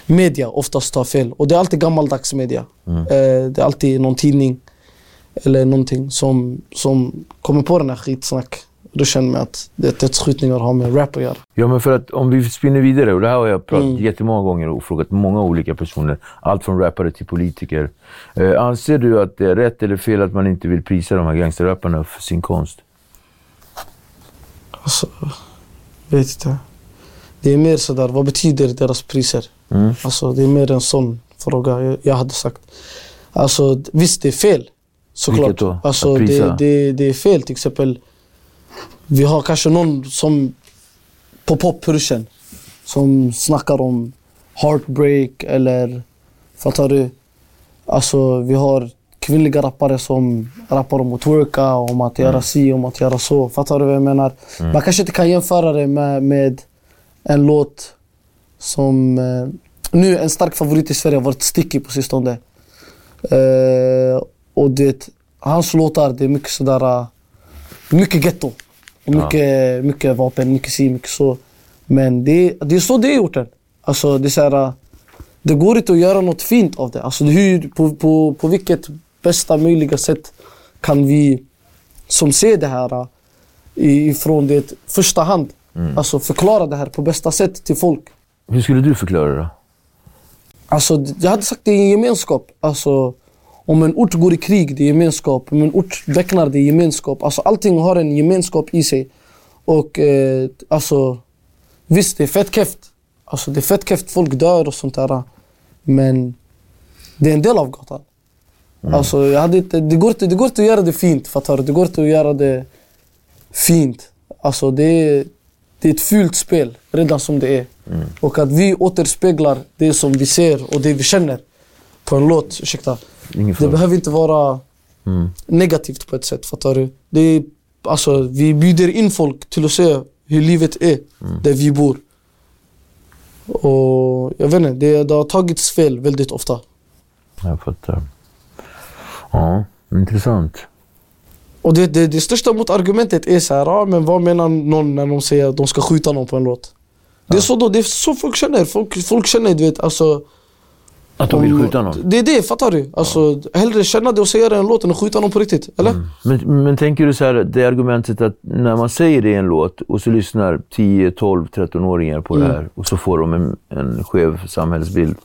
media oftast tar fel. Och det är alltid gammaldags media. Mm. Eh, det är alltid någon tidning eller någonting som, som kommer på den här skitsnack. Då känner man att det dödsskjutningar har med rap att göra. Ja, men för att om vi spinner vidare, och det här har jag pratat Mm. jättemånga gånger och frågat många olika personer, allt från rappare till politiker. Eh, anser du att det är rätt eller fel att man inte vill prisa de här gangsterrapparna för sin konst? Alltså, vet inte. Det är mer sådär, vad betyder deras priser? Mm. Alltså det är mer en sån fråga jag, jag hade sagt. Alltså visst, det är fel. Såklart. Vilket då? Alltså det, det, det är fel till exempel. Vi har kanske någon som på popruschen som snackar om heartbreak eller fattar du? Alltså vi har kvinnliga rappare som rappar om att twerka, om att göra si, om att göra så. Fattar du vad jag menar? Man kanske inte kan jämföra det med, med en låt som... Eh, nu en stark favorit i Sverige har varit Sticky på sistone. Eh, och det, hans låtar, det är mycket sådär... eh, Mycket getto. Och mycket, mycket vapen, mycket si, mycket så. Men det, det är så det är gjort den. Alltså det är såhär... eh, Det går inte att göra något fint av det. Alltså hur, på, på, på vilket bästa möjliga sätt kan vi som ser det här eh, ifrån det första hand. Alltså förklara det här på bästa sätt till folk. Hur skulle du förklara det? Alltså, jag hade sagt det är en gemenskap. Alltså, om en ort går i krig, det är gemenskap. Om en ort väcknar, det är gemenskap. Alltså, allting har en gemenskap i sig. Och eh, alltså, visst, det är fett keft. Alltså, det är fett keft, folk dör och sånt där. Men det är en del av gatan. Alltså, jag hade inte, det, går inte, det går inte att göra det fint, fattar du? Det går inte att göra det fint. Alltså, det är, det är ett fult spel, redan som det är. Och att vi återspeglar det som vi ser och det vi känner på en låt, ursäkta. Det behöver inte vara Mm. negativt på ett sätt, fattar du? Det är, alltså, vi bjuder in folk till att se hur livet är där vi bor. Och jag vet inte, det, det har tagits fel väldigt ofta. Jag fattar. Ja, intressant. Och det, det, det största motargumentet är så här, ja, men vad menar någon när de säger att de ska skjuta någon på en låt? Det är så, då, det är så folk känner. Folk, folk känner, du vet, alltså... Att de vill skjuta någon? Det är det, fattar du? Alltså, hellre känna det och säga det än låt än att skjuta någon på riktigt. Eller? Men, men tänker du så här, det argumentet att när man säger det i en låt och så lyssnar 10, 12, 13-åringar på Mm. det här och så får de en, en skev samhällsbild.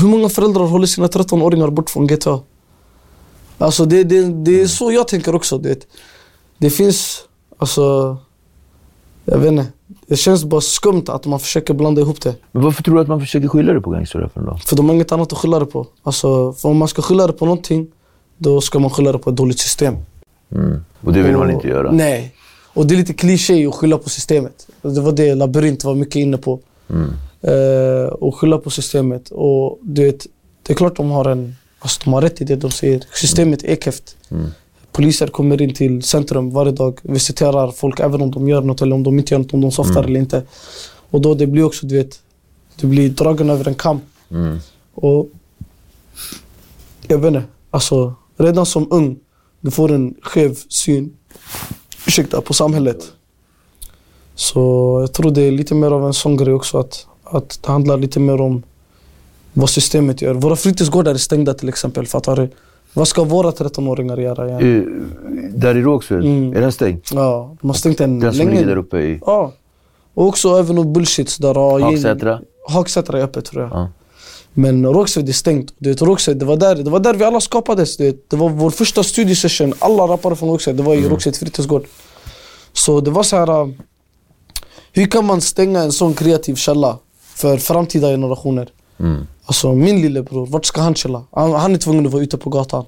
Hur många föräldrar håller sina 13-åringar bort från GTA? Alltså det, det, det är så jag tänker också. Det, det finns, alltså, jag vet inte. Det känns bara skumt att man försöker blanda ihop det. Men varför tror du att man försöker skylla det på gangsterrappen då? För de har inget annat att skylla det på. Alltså, om man ska skylla det på någonting, då ska man skylla det på ett dåligt system. Mm. Och det vill man Och- inte göra. Nej. Och det är lite kliché att skylla på systemet. Det var det Labyrint var mycket inne på. Mm. Eh, och skylla på systemet. Och du vet, det är klart de har en... Alltså de har rätt i det de säger. Systemet är keft. Mm. Poliser kommer in till centrum varje dag, visiterar folk även om de gör något eller om de inte gör något, om de softar Mm. eller inte. Och då det blir också, du vet, du blir dragen över en kam. Mm. Och jag vet inte, alltså redan som ung, du får en skev syn ursäkta, på samhället. Så jag tror det är lite mer av en sån grej också att, att det handlar lite mer om vad systemet gör. Våra fritidsgårdar är stängda till exempel, fattar du? Vad ska våra 13-åringar göra? Igen? Eh, där i Rågsved, Mm. är den stängd? Ja, de har stängt den Den som länge. ligger där uppe i Ja. Och också även om bullshit där. Hagsätra? Hagsätra är öppet tror jag. Ja. Men Rågsved är stängt. Du vet, Rågsved, det, var där, det var där vi alla skapades. Du vet. Det var vår första studiesession. Alla rappare från Rågsved, det var i mm. Rågsved fritidsgård. Så det var så här. äh, Hur kan man stänga en sån kreativ källa för framtida generationer? Mm. Alltså min lillebror, vart ska han chilla? Han, han är tvungen att vara ute på gatan.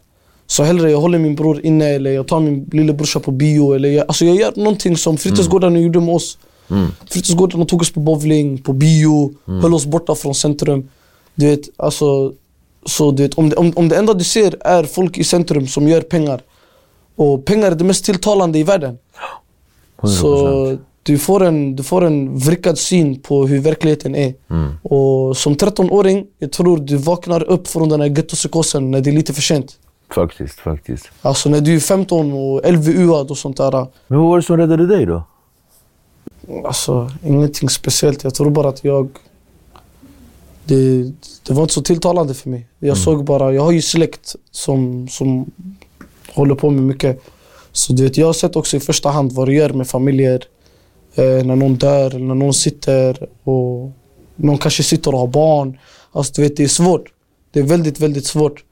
Så hellre jag håller min bror inne eller jag tar min lillebrorsa på bio. Eller jag, alltså jag gör någonting som fritidsgårdarna gjorde med oss. Mm. Fritidsgårdarna tog oss på bowling, på bio, höll oss borta från centrum. Du vet, alltså, så du vet, om, det, om, om det enda du ser är folk i centrum som gör pengar och pengar är det mest tilltalande i världen. 100%. Så du får, en, du får en vrickad syn på hur verkligheten är. Mm. Och som 13-åring, jag tror du vaknar upp från den här gettopsykosen när det är lite för sent. Faktiskt, faktiskt. Alltså när du är 15 och LVU-ad och sånt där. Men vad var det som räddade dig då? Alltså ingenting speciellt. Jag tror bara att jag... Det, det var inte så tilltalande för mig. Jag såg bara, jag har ju släkt som, som håller på med mycket. Så du vet, jag har sett också i första hand vad det gör med familjer. Eh, när någon dör eller när någon sitter och någon kanske sitter och har barn. Alltså du vet, det är svårt. Det är väldigt, väldigt svårt.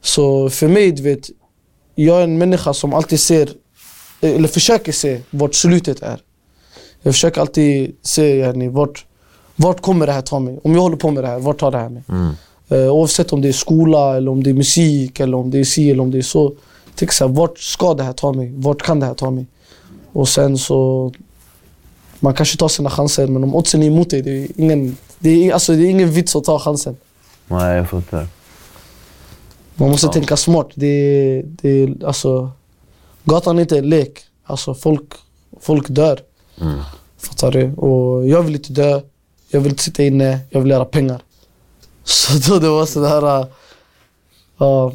Så för mig, du vet, jag är en människa som alltid ser, eller försöker se vart slutet är. Jag försöker alltid se yani, vart, vart kommer det här ta mig? Om jag håller på med det här, vart tar det här mig? Mm. Eh, oavsett om det är skola, eller om det är musik, eller om det är si eller om det är så. Tänk så här, vart ska det här ta mig? Vart kan det här ta mig? Och sen så... Man kanske tar sina chanser, men om oddsen är emot dig, det är ingen, det är, alltså, det är ingen vits att ta chansen. Nej, jag fattar. Man måste Ja. tänka smart. Det, det, alltså, gatan är inte en lek. Alltså, folk, folk dör. Mm. Fattar du? Och jag vill inte dö. Jag vill inte sitta inne. Jag vill göra pengar. <laughs> Så då det var sådär... Ja,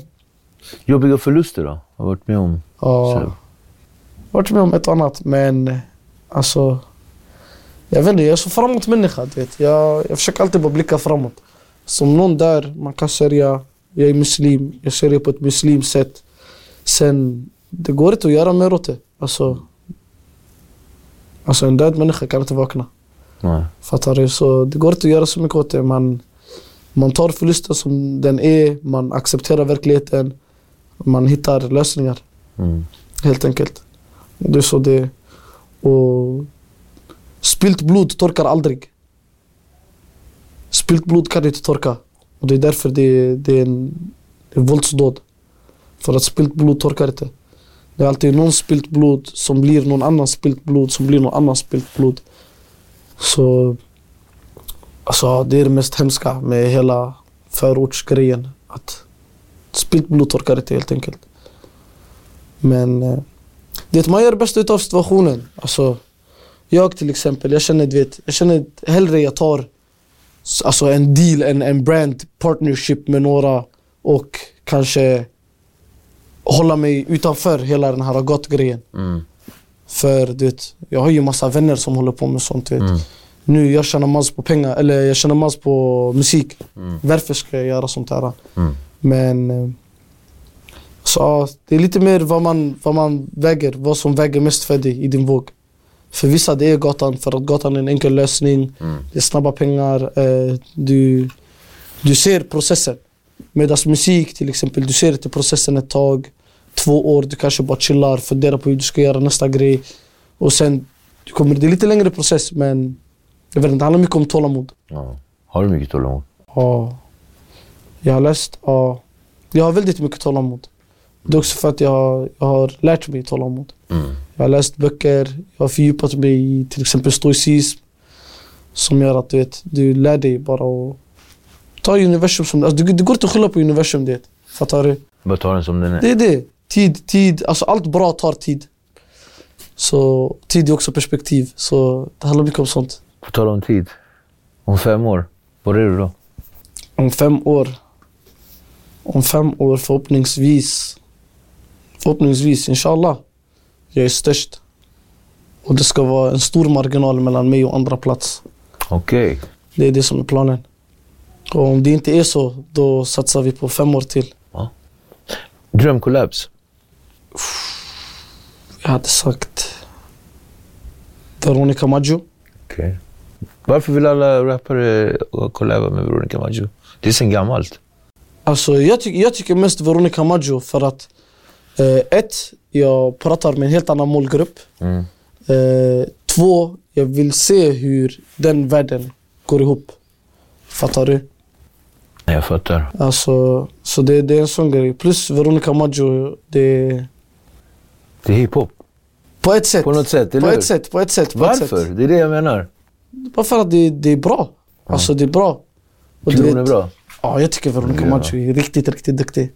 Jobbiga förluster då? Har varit med om? ja. Så. varit med om ett annat men alltså... Jag vet inte, jag är så framåt människa. du Vet. Jag, jag försöker alltid bara blicka framåt. Som någon där, man kan säga jag är muslim, jag ser det på ett muslimskt sätt. Sen, det går inte att göra mer åt det. Alltså, alltså en död människa kan inte vakna. Nej. Fattar du? Så det går inte att göra så mycket åt det. Man, man tar förlusten som den är, man accepterar verkligheten. Man hittar lösningar, Mm. helt enkelt. Det är så det är. Och spilt blod torkar aldrig. Spilt blod kan inte torka. Och det är därför det är, det är en en våldsdåd. För att spilt blod torkar inte. Det är alltid någon spilt blod som blir någon annan spilt blod som blir någon annan spilt blod. Så alltså, det är det mest hemska med hela förortsgrejen. Att spilt blod torkar inte helt enkelt. Men eh, det man gör bäst utav situationen. Alltså, jag till exempel, jag känner, du vet, jag känner hellre jag tar alltså en deal, en, en brand partnership med några och kanske hålla mig utanför hela den här gatgrejen. Mm. För du vet, jag har ju massa vänner som håller på med sånt. Mm. nu jag tjänar mans på pengar, eller jag tjänar mans på musik. Varför ska jag göra sånt här? Mm. Men eh, så det är lite mer vad man, vad man väger, vad som väger mest för dig i din våg. För vissa det är gatan, för att gatan är en enkel lösning. Det är snabba pengar. Eh, du, du ser processen. Medan musik till exempel, du ser inte processen ett tag. Två år, du kanske bara chillar, funderar på hur du ska göra nästa grej. Och sen, du kommer, det är lite längre process men jag vet inte, det handlar mycket om tålamod. Ja. Har du mycket tålamod? Ja. Jag har läst, ja. Jag har väldigt mycket tålamod. Det är också för att jag, jag har lärt mig tålamod. Mm. Jag har läst böcker, jag har fördjupat mig i till exempel stoicism. Som gör att du vet, du lär dig bara att ta universum som alltså, det. Det går inte att skylla på universum det. Fattar du? Bara ta den som den är. Det är det. Tid, tid, alltså allt bra tar tid. Så tid är också perspektiv. Så det handlar mycket om sånt. På tal om tid. Om fem år, var är du då? Om fem år. Om fem år förhoppningsvis. Förhoppningsvis, inshallah. Jag är störst. Och det ska vara en stor marginal mellan mig och andra plats. Okej. Det är det som är planen. Och om det inte är så, då satsar vi på fem år till. Drömkollaps. Jag hade sagt Veronica Maggio. Okej. Varför vill alla rappare kollaba med Veronica Maggio? Det är sen gammalt. Alltså jag, tycker jag tycker mest Veronica Maggio för att eh, ett, jag pratar med en helt annan målgrupp. Mm. Eh, två, jag vill se hur den världen går ihop. Fattar du? Jag fattar. Alltså, så det, det är en sån grej. Plus Veronica Maggio, det Det är hiphop. På ett sätt. På något sätt, eller På ett sätt, på ett sätt. På Ett Varför? sätt. Det är det jag menar. Bara för att det, det är bra. Alltså det är bra. Och Tycker du hon är bra? Ja, jag tycker Veronica Ja. Maggio är riktigt, riktigt duktig.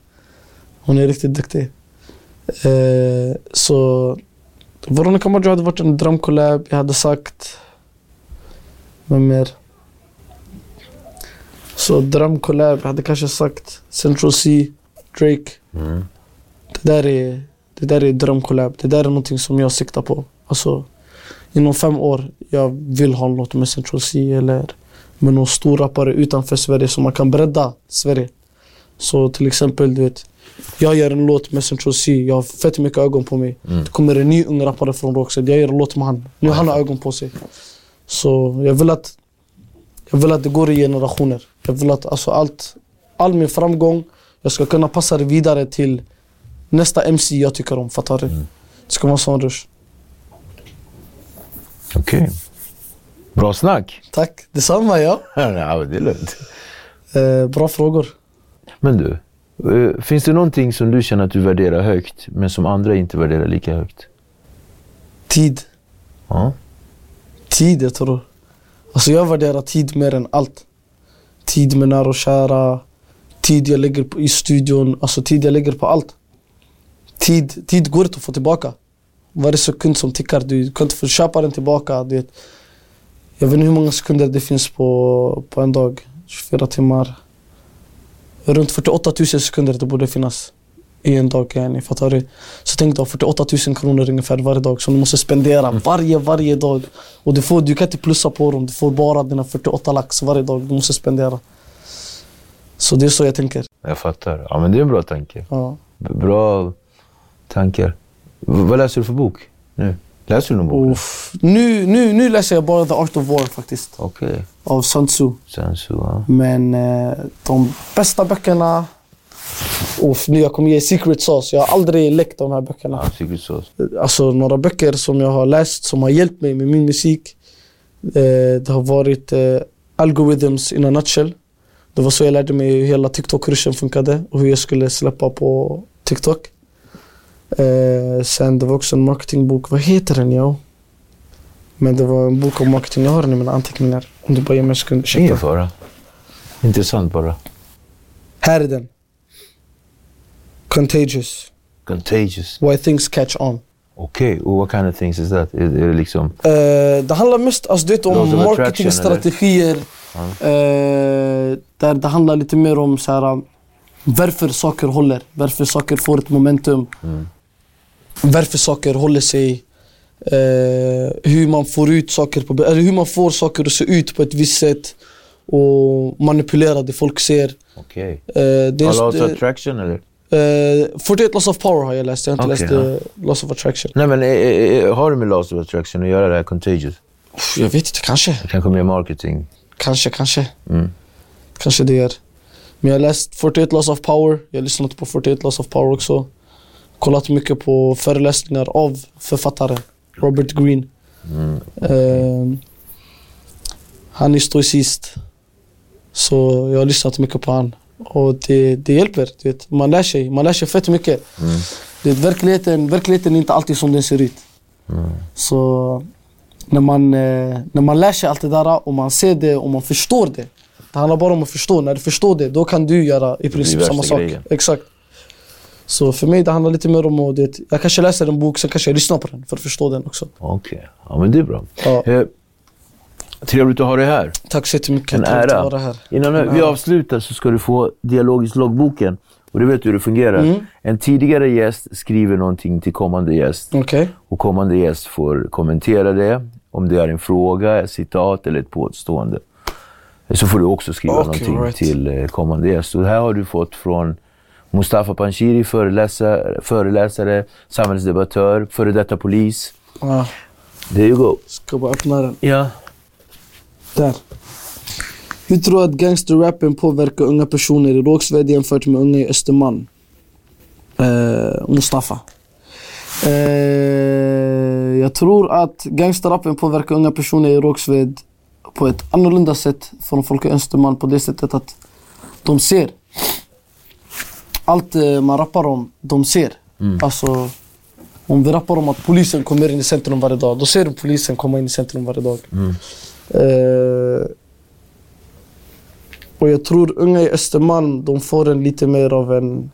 Hon är riktigt duktig. Eh, så Veronica Maggio hade varit en drömcollab. Jag hade sagt... Vem mer? Så drömcollab, jag hade kanske sagt Central C, Drake. Mm. Det där är, det där är drömcollab. Det där är någonting som jag siktar på. Alltså, inom fem år, jag vill ha något med Central C eller med någon stor rappare utanför Sverige som man kan bredda Sverige. Så till exempel, du vet, jag gör en låt med Central C, jag har fett mycket ögon på mig. Det kommer en ny ung rappare från Rågsved, jag gör en låt med han. Nu har han ögon på sig. Så jag vill att, jag vill att det går i generationer. Jag vill att alltså, allt, all min framgång, jag ska kunna passa det vidare till nästa MC jag tycker om. Fattar du? Det ska vara sån rush. Okej. Bra snack. Tack, detsamma ja. <laughs> ja, det är lugnt. Eh, bra frågor. Men du, finns det någonting som du känner att du värderar högt, men som andra inte värderar lika högt? Tid. Ja. Tid jag tror. Alltså jag värderar tid mer än allt. Tid med nära och kära. Tid jag lägger på, i studion. Alltså tid jag lägger på allt. Tid, tid går inte att få tillbaka. Varje sekund som tickar, du kan inte få köpa den tillbaka. Du vet. Jag vet inte hur många sekunder det finns på, på en dag. 24 timmar. Runt 48 000 sekunder det borde finnas i en dag. Yani, fattar du? Så tänk då 48 000 kronor ungefär varje dag som du måste spendera varje, varje dag. Och du, får, du kan inte plussa på dem, du får bara dina 48 lax varje dag du måste spendera. Så det är så jag tänker. Jag fattar. Ja, men det är en bra tanke. Ja. Bra tankar. Vad läser du för bok nu? Läser du någon bok? Uff. Nu, nu, nu läser jag bara The Art of War faktiskt. Okej. Av Sun Tzu. Sen så, ja. Men eh, de bästa böckerna... Uff, nu jag kommer ge secret sauce. Jag har aldrig läckt de här böckerna. ja Secret Sauce. Alltså några böcker som jag har läst som har hjälpt mig med min musik. Eh, det har varit eh, Algorithms in a nutshell. Det var så jag lärde mig hur hela TikTok-kursen funkade och hur jag skulle släppa på TikTok. Eh, sen det var också en marketingbok, vad heter den jag? Men det var en bok om marketing, jag har den i mina anteckningar. Om du bara ger mig en sekund, Ingen fara. Intressant bara. Här är den. Contagious, Contagious. why things catch on. Okej, och what kind of things is that? Är, är det liksom... Eh, det handlar mest alltså, det, om marketingstrategier. Eh, där det handlar lite mer om så här, varför saker håller. Varför saker får ett momentum. Varför saker håller sig. Eh, hur man får ut saker på, eller hur man får saker att se ut på ett visst sätt och manipulera det folk ser. Okej. Eh, det är- Laws of Attraction eller? Eh, 48 Laws of Power har jag läst, jag har inte Okej, läst eh, Laws of Attraction. Nej men eh, eh, har det med Laws of Attraction att göra det här Contagious? Jag vet inte, kanske. Kanske mer marketing? Kanske, kanske. Mm. Kanske det är. Men jag har läst 48 Laws of Power, jag har lyssnat på 48 Laws of Power också. Kollat mycket på föreläsningar av författaren Robert Greene. Eh, han är stoicist. Så jag har lyssnat mycket på han. Och det, det hjälper. Du vet. Man lär sig. Man lär sig fett mycket. Det, är verkligheten, verkligheten är inte alltid som den ser ut. Så när man, eh, när man lär sig allt det där och man ser det och man förstår det. Det handlar bara om att förstå. När du förstår det, då kan du göra i princip samma sak. grejen. Exakt. Så för mig det handlar lite mer om att det, jag kanske läser en bok, sen kanske jag lyssnar på den för att förstå den också. Okej, ja men det är bra. Ja. Eh, trevligt att ha dig här. Tack så jättemycket. En ära. här. Innan En vi ära. avslutar så ska du få Dialogisk loggboken. Och du vet hur det fungerar. Mm. En tidigare gäst skriver någonting till kommande gäst. Okej. Och kommande gäst får kommentera det. Om det är en fråga, ett citat eller ett påstående. Så får du också skriva Okej, någonting right. till eh, kommande gäst. Och här har du fått från Mustafa Panshiri, föreläsare, föreläsare samhällsdebattör, före detta polis. Ja, There you go. ska bara öppna den. Ja. Där. Hur tror du att gangsterrappen påverkar unga personer i Rågsved jämfört med unga i Östermalm? Eh, Mustafa. Eh, jag tror att gangsterrappen påverkar unga personer i Rågsved på ett annorlunda sätt från folk i Östermalm på det sättet att de ser. Allt eh, man rappar om, de ser. Alltså, om vi rappar om att polisen kommer in i centrum varje dag, då ser du polisen komma in i centrum varje dag. Eh, och jag tror unga i Östermalm, de får en lite mer av en,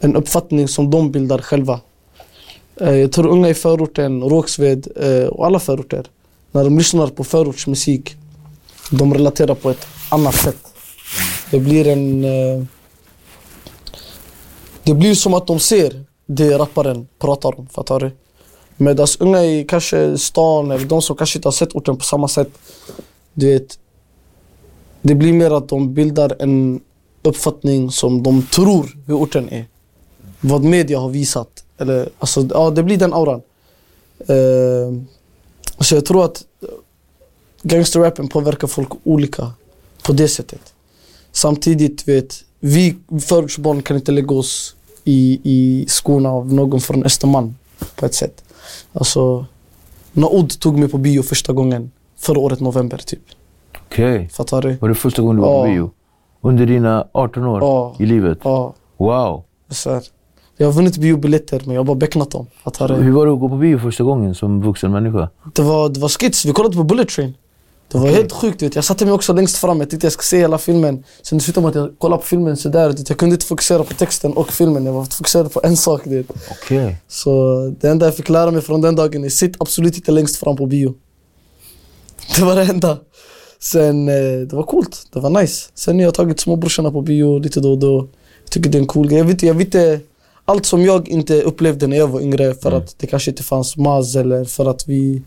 en uppfattning som de bildar själva. Eh, jag tror unga i förorten, Rågsved eh, och alla förorter, när de lyssnar på förortsmusik, de relaterar på ett annat sätt. Det blir en... Det blir som att de ser det rapparen pratar om, fattar du? Medan unga i kanske stan, eller de som kanske inte har sett orten på samma sätt, du vet, det blir mer att de bildar en uppfattning som de tror hur orten är. Vad media har visat. Eller, alltså, ja, det blir den auran. Uh, så jag tror att gangsterrappen påverkar folk olika på det sättet. Samtidigt, vet, vi förortsbarn kan inte lägga oss i, i skorna av någon från Östermalm på ett sätt. Alltså, Naoud tog mig på bio första gången förra året november typ. Okej. Fattar du? Var det första gången du var på bio? Under dina 18 år Ja. i livet? Ja, Wow. så här. Jag har vunnit biobiljetter men jag har bara becknat dem. Fattar du? Hur var det att gå på bio första gången som vuxen människa? Det var, det var skits, vi kollade på Bullet Train. Det var helt sjukt. Vet. Jag satte mig också längst fram, jag tyckte jag skulle se hela filmen. Sen med att jag kollade på filmen sådär. vet. Jag kunde inte fokusera på texten och filmen, jag var fokuserad på en sak. Vet. Okej. Så det enda jag fick lära mig från den dagen är sitt absolut inte längst fram på bio. Det var det enda. Sen, eh, det var coolt, det var nice. Sen har jag tagit småbrorsorna på bio lite då och då. Jag tycker det är en cool grej. Jag vet, jag vet allt som jag inte upplevde när jag var yngre för att det kanske inte fanns MAS eller för att vi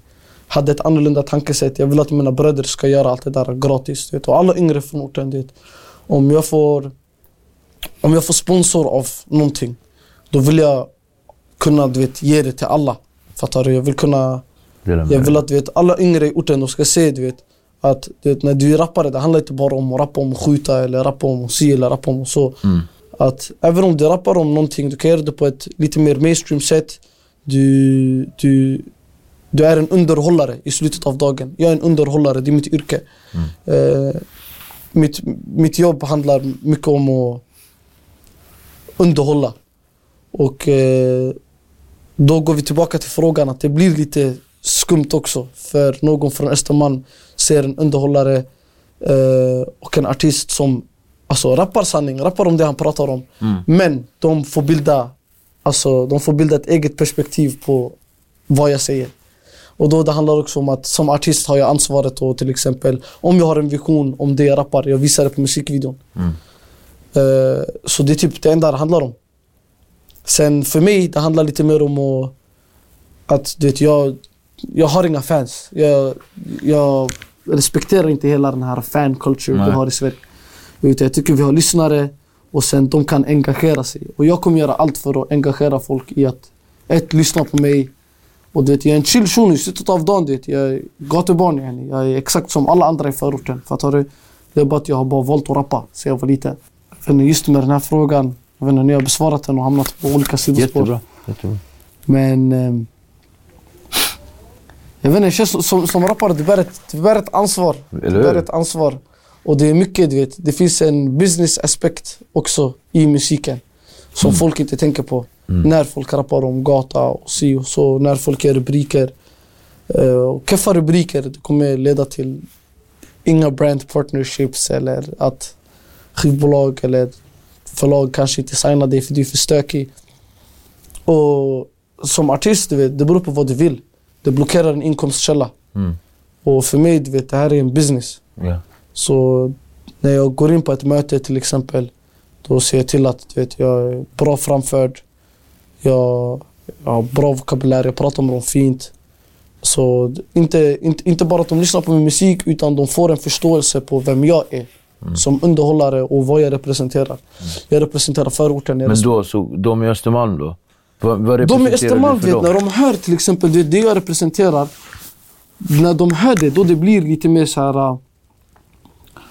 hade ett annorlunda tankesätt. Jag vill att mina bröder ska göra allt det där gratis. Vet. Och alla yngre från orten. Vet. Om jag får om jag får sponsor av någonting, då vill jag kunna du vet, ge det till alla. Fattar du? Jag vill kunna jag vill att du vet, alla yngre i orten de ska se du vet, att du vet, när du är rappare, det handlar inte bara om att rappa om att skjuta eller rappa om att sy eller rappa om så. Att även om du rappar om någonting, du kan göra det på ett lite mer mainstream sätt. Du, du, du är en underhållare i slutet av dagen. Jag är en underhållare, det är mitt yrke. Eh, mitt, mitt jobb handlar mycket om att underhålla. Och eh, då går vi tillbaka till frågan att det blir lite skumt också för någon från Östermalm ser en underhållare eh, och en artist som alltså, rappar sanning, rappar om det han pratar om. Men de får, bilda, alltså, de får bilda ett eget perspektiv på vad jag säger. Och då det handlar också om att som artist har jag ansvaret att till exempel om jag har en vision om det jag rappar, jag visar det på musikvideon. Eh, så det är typ det enda det handlar om. Sen för mig, det handlar lite mer om att att du vet, jag, jag har inga fans. Jag, jag respekterar inte hela den här fan culture vi har i Sverige. Utan jag tycker vi har lyssnare och sen de kan engagera sig. Och jag kommer göra allt för att engagera folk i att ett, lyssna på mig. Och du vet, jag är en chill shuno i slutet av dagen. Du vet, jag är gatubarn yani. Jag är exakt som alla andra i förorten. Fattar du? Det är bara att jag har bara valt att rappa sen jag var liten. Jag just med den här frågan, jag vet inte, ni har besvarat den och hamnat på olika sidospår. Jättebra. Jättebra. Men... ehm, jag vet inte, det känns som, som, som rappare, du bär ett, du bär ett ansvar. Du bär ett ansvar. Och det är mycket, du vet. Det finns en business aspekt också i musiken. Som Mm. folk inte tänker på. När folk rappar om gata och si och så. När folk gör rubriker. Uh, och keffa rubriker det kommer leda till inga brand partnerships eller att skivbolag eller förlag kanske inte signar dig för du är för stökig. Och som artist, du vet, det beror på vad du vill. Det blockerar en inkomstkälla. Mm. Och för mig, du vet, det här är en business. Ja. Så när jag går in på ett möte till exempel, då ser jag till att du vet, jag är bra framförd. Jag, jag har bra vokabulär, jag pratar med dem fint. Så inte, inte, inte bara att de lyssnar på min musik, utan de får en förståelse på vem jag är. Som underhållare och vad jag representerar. Jag representerar förorten. Jag Men då, så, de i Östermalm då? Vad, vad de i Östermalm, vet, när de hör till exempel det, det jag representerar. När de hör det, då det blir lite mer så här. äh,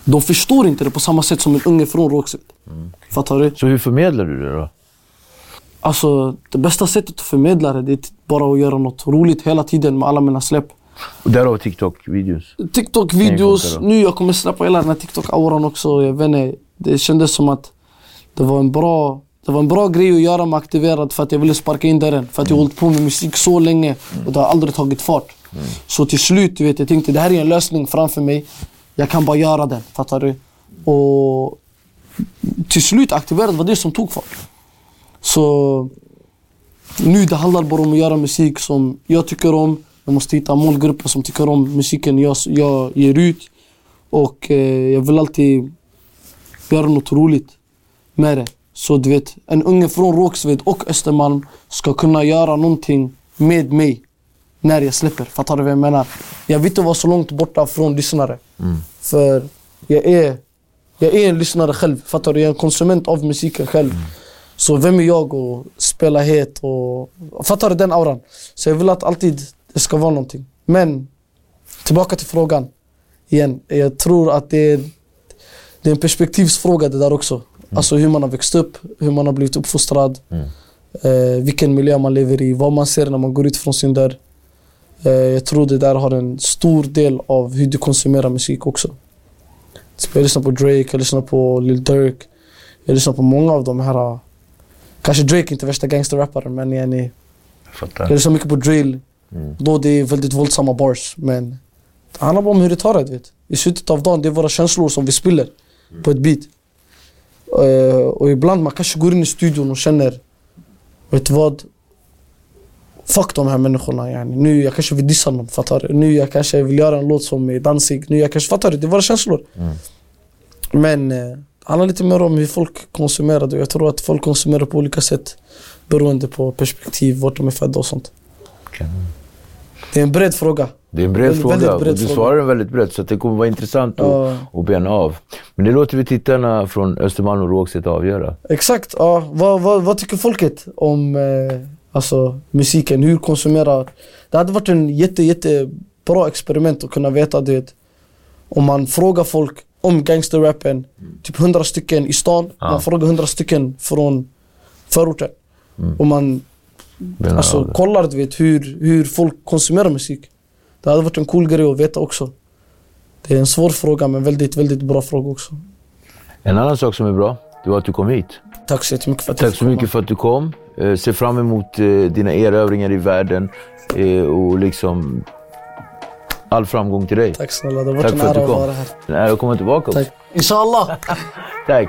De förstår inte det på samma sätt som en unge från Rågsved. Mm. Fattar du? Så hur förmedlar du det då? Alltså, det bästa sättet att förmedla det, det är bara att göra något roligt hela tiden med alla mina släpp. Och därav TikTok-videos. TikTok-videos, nu jag kommer släppa hela den här TikTok-auran också. Jag vet inte, det kändes som att det var en bra det var en bra grej att göra mig aktiverad för att jag ville sparka in dörren. För att jag har hållit på med musik så länge och det har aldrig tagit fart. Så till slut, du vet, jag tänkte det här är en lösning framför mig. Jag kan bara göra den, fattar du? Och till slut aktiverad var det som tog fart. Så nu det handlar bara om att göra musik som jag tycker om. Jag måste hitta målgrupper som tycker om musiken jag, jag ger ut. Och eh, jag vill alltid göra något roligt med det. Så du vet, en unge från Rågsved och Östermalm ska kunna göra någonting med mig när jag släpper. Fattar du vad jag menar? Jag vill inte vara så långt borta från lyssnare. För jag är, jag är en lyssnare själv. Fattar du? Jag är en konsument av musiken själv. Så vem är jag att spela het och... Fattar du den auran? Så jag vill att alltid det ska vara någonting. Men tillbaka till frågan igen. Jag tror att det är, det är en perspektivsfråga det där också. Alltså hur man har växt upp, hur man har blivit uppfostrad. Eh, vilken miljö man lever i, vad man ser när man går ut från sin dörr. Eh, jag tror det där har en stor del av hur du konsumerar musik också. Så Jag lyssnar på Drake, jag lyssnar på Lil Durk. Jag lyssnar på många av de här... Kanske Drake inte värsta gangsterrapparen men yani, Jag lyssnar mycket på drill. Då det är väldigt våldsamma bars. Men det handlar bara om hur du tar det. Vet. I slutet av dagen, det är våra känslor som vi spiller på ett beat. Eh, och ibland man kanske går in i studion och känner, vet du vad? Fuck de här människorna. Yani. Nu jag kanske vill dissa någon, fattar du? Nu jag kanske vill göra en låt som är dansig. Nu jag kanske, fattar du? Det är våra känslor. Men eh, det handlar lite mer om hur folk konsumerar det. Jag tror att folk konsumerar på olika sätt beroende på perspektiv, vart de är födda och sånt. Det är en bred fråga. Det är en bred Väldigt- fråga och bred du fråga. svarar den väldigt brett så att det kommer vara intressant att, Ja. att bena av. Men det låter vi tittarna från Östermalm och Rågsved avgöra. Exakt, ja. Vad, vad, vad tycker folket om eh, alltså, musiken? Hur konsumerar... Det hade varit en jätte, jätte bra experiment att kunna veta det. Om man frågar folk om gangsterrappen, typ 100 stycken i stan, man frågar 100 stycken från förorten. Och man alltså, det. kollar du vet, hur, hur folk konsumerar musik. Det hade varit en cool grej att veta också. Det är en svår fråga men väldigt, väldigt bra fråga också. En annan sak som är bra, det var att du kom hit. Tack så jättemycket för att Tack så mycket för att du kom. Eh, ser fram emot eh, dina erövringar i världen eh, och liksom all framgång till dig. Tack snälla, det har varit Tack en ära att vara här. En ära att komma tillbaka också. Tack. Inshallah! <laughs> Tack.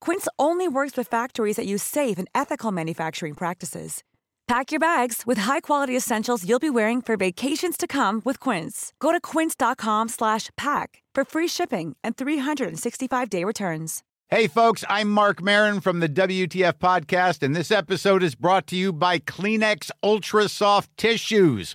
Quince only works with factories that use safe and ethical manufacturing practices. Pack your bags with high-quality essentials you'll be wearing for vacations to come with Quince. Go to quince.com/pack for free shipping and 365-day returns. Hey folks, I'm Mark Marin from the WTF podcast and this episode is brought to you by Kleenex Ultra Soft Tissues,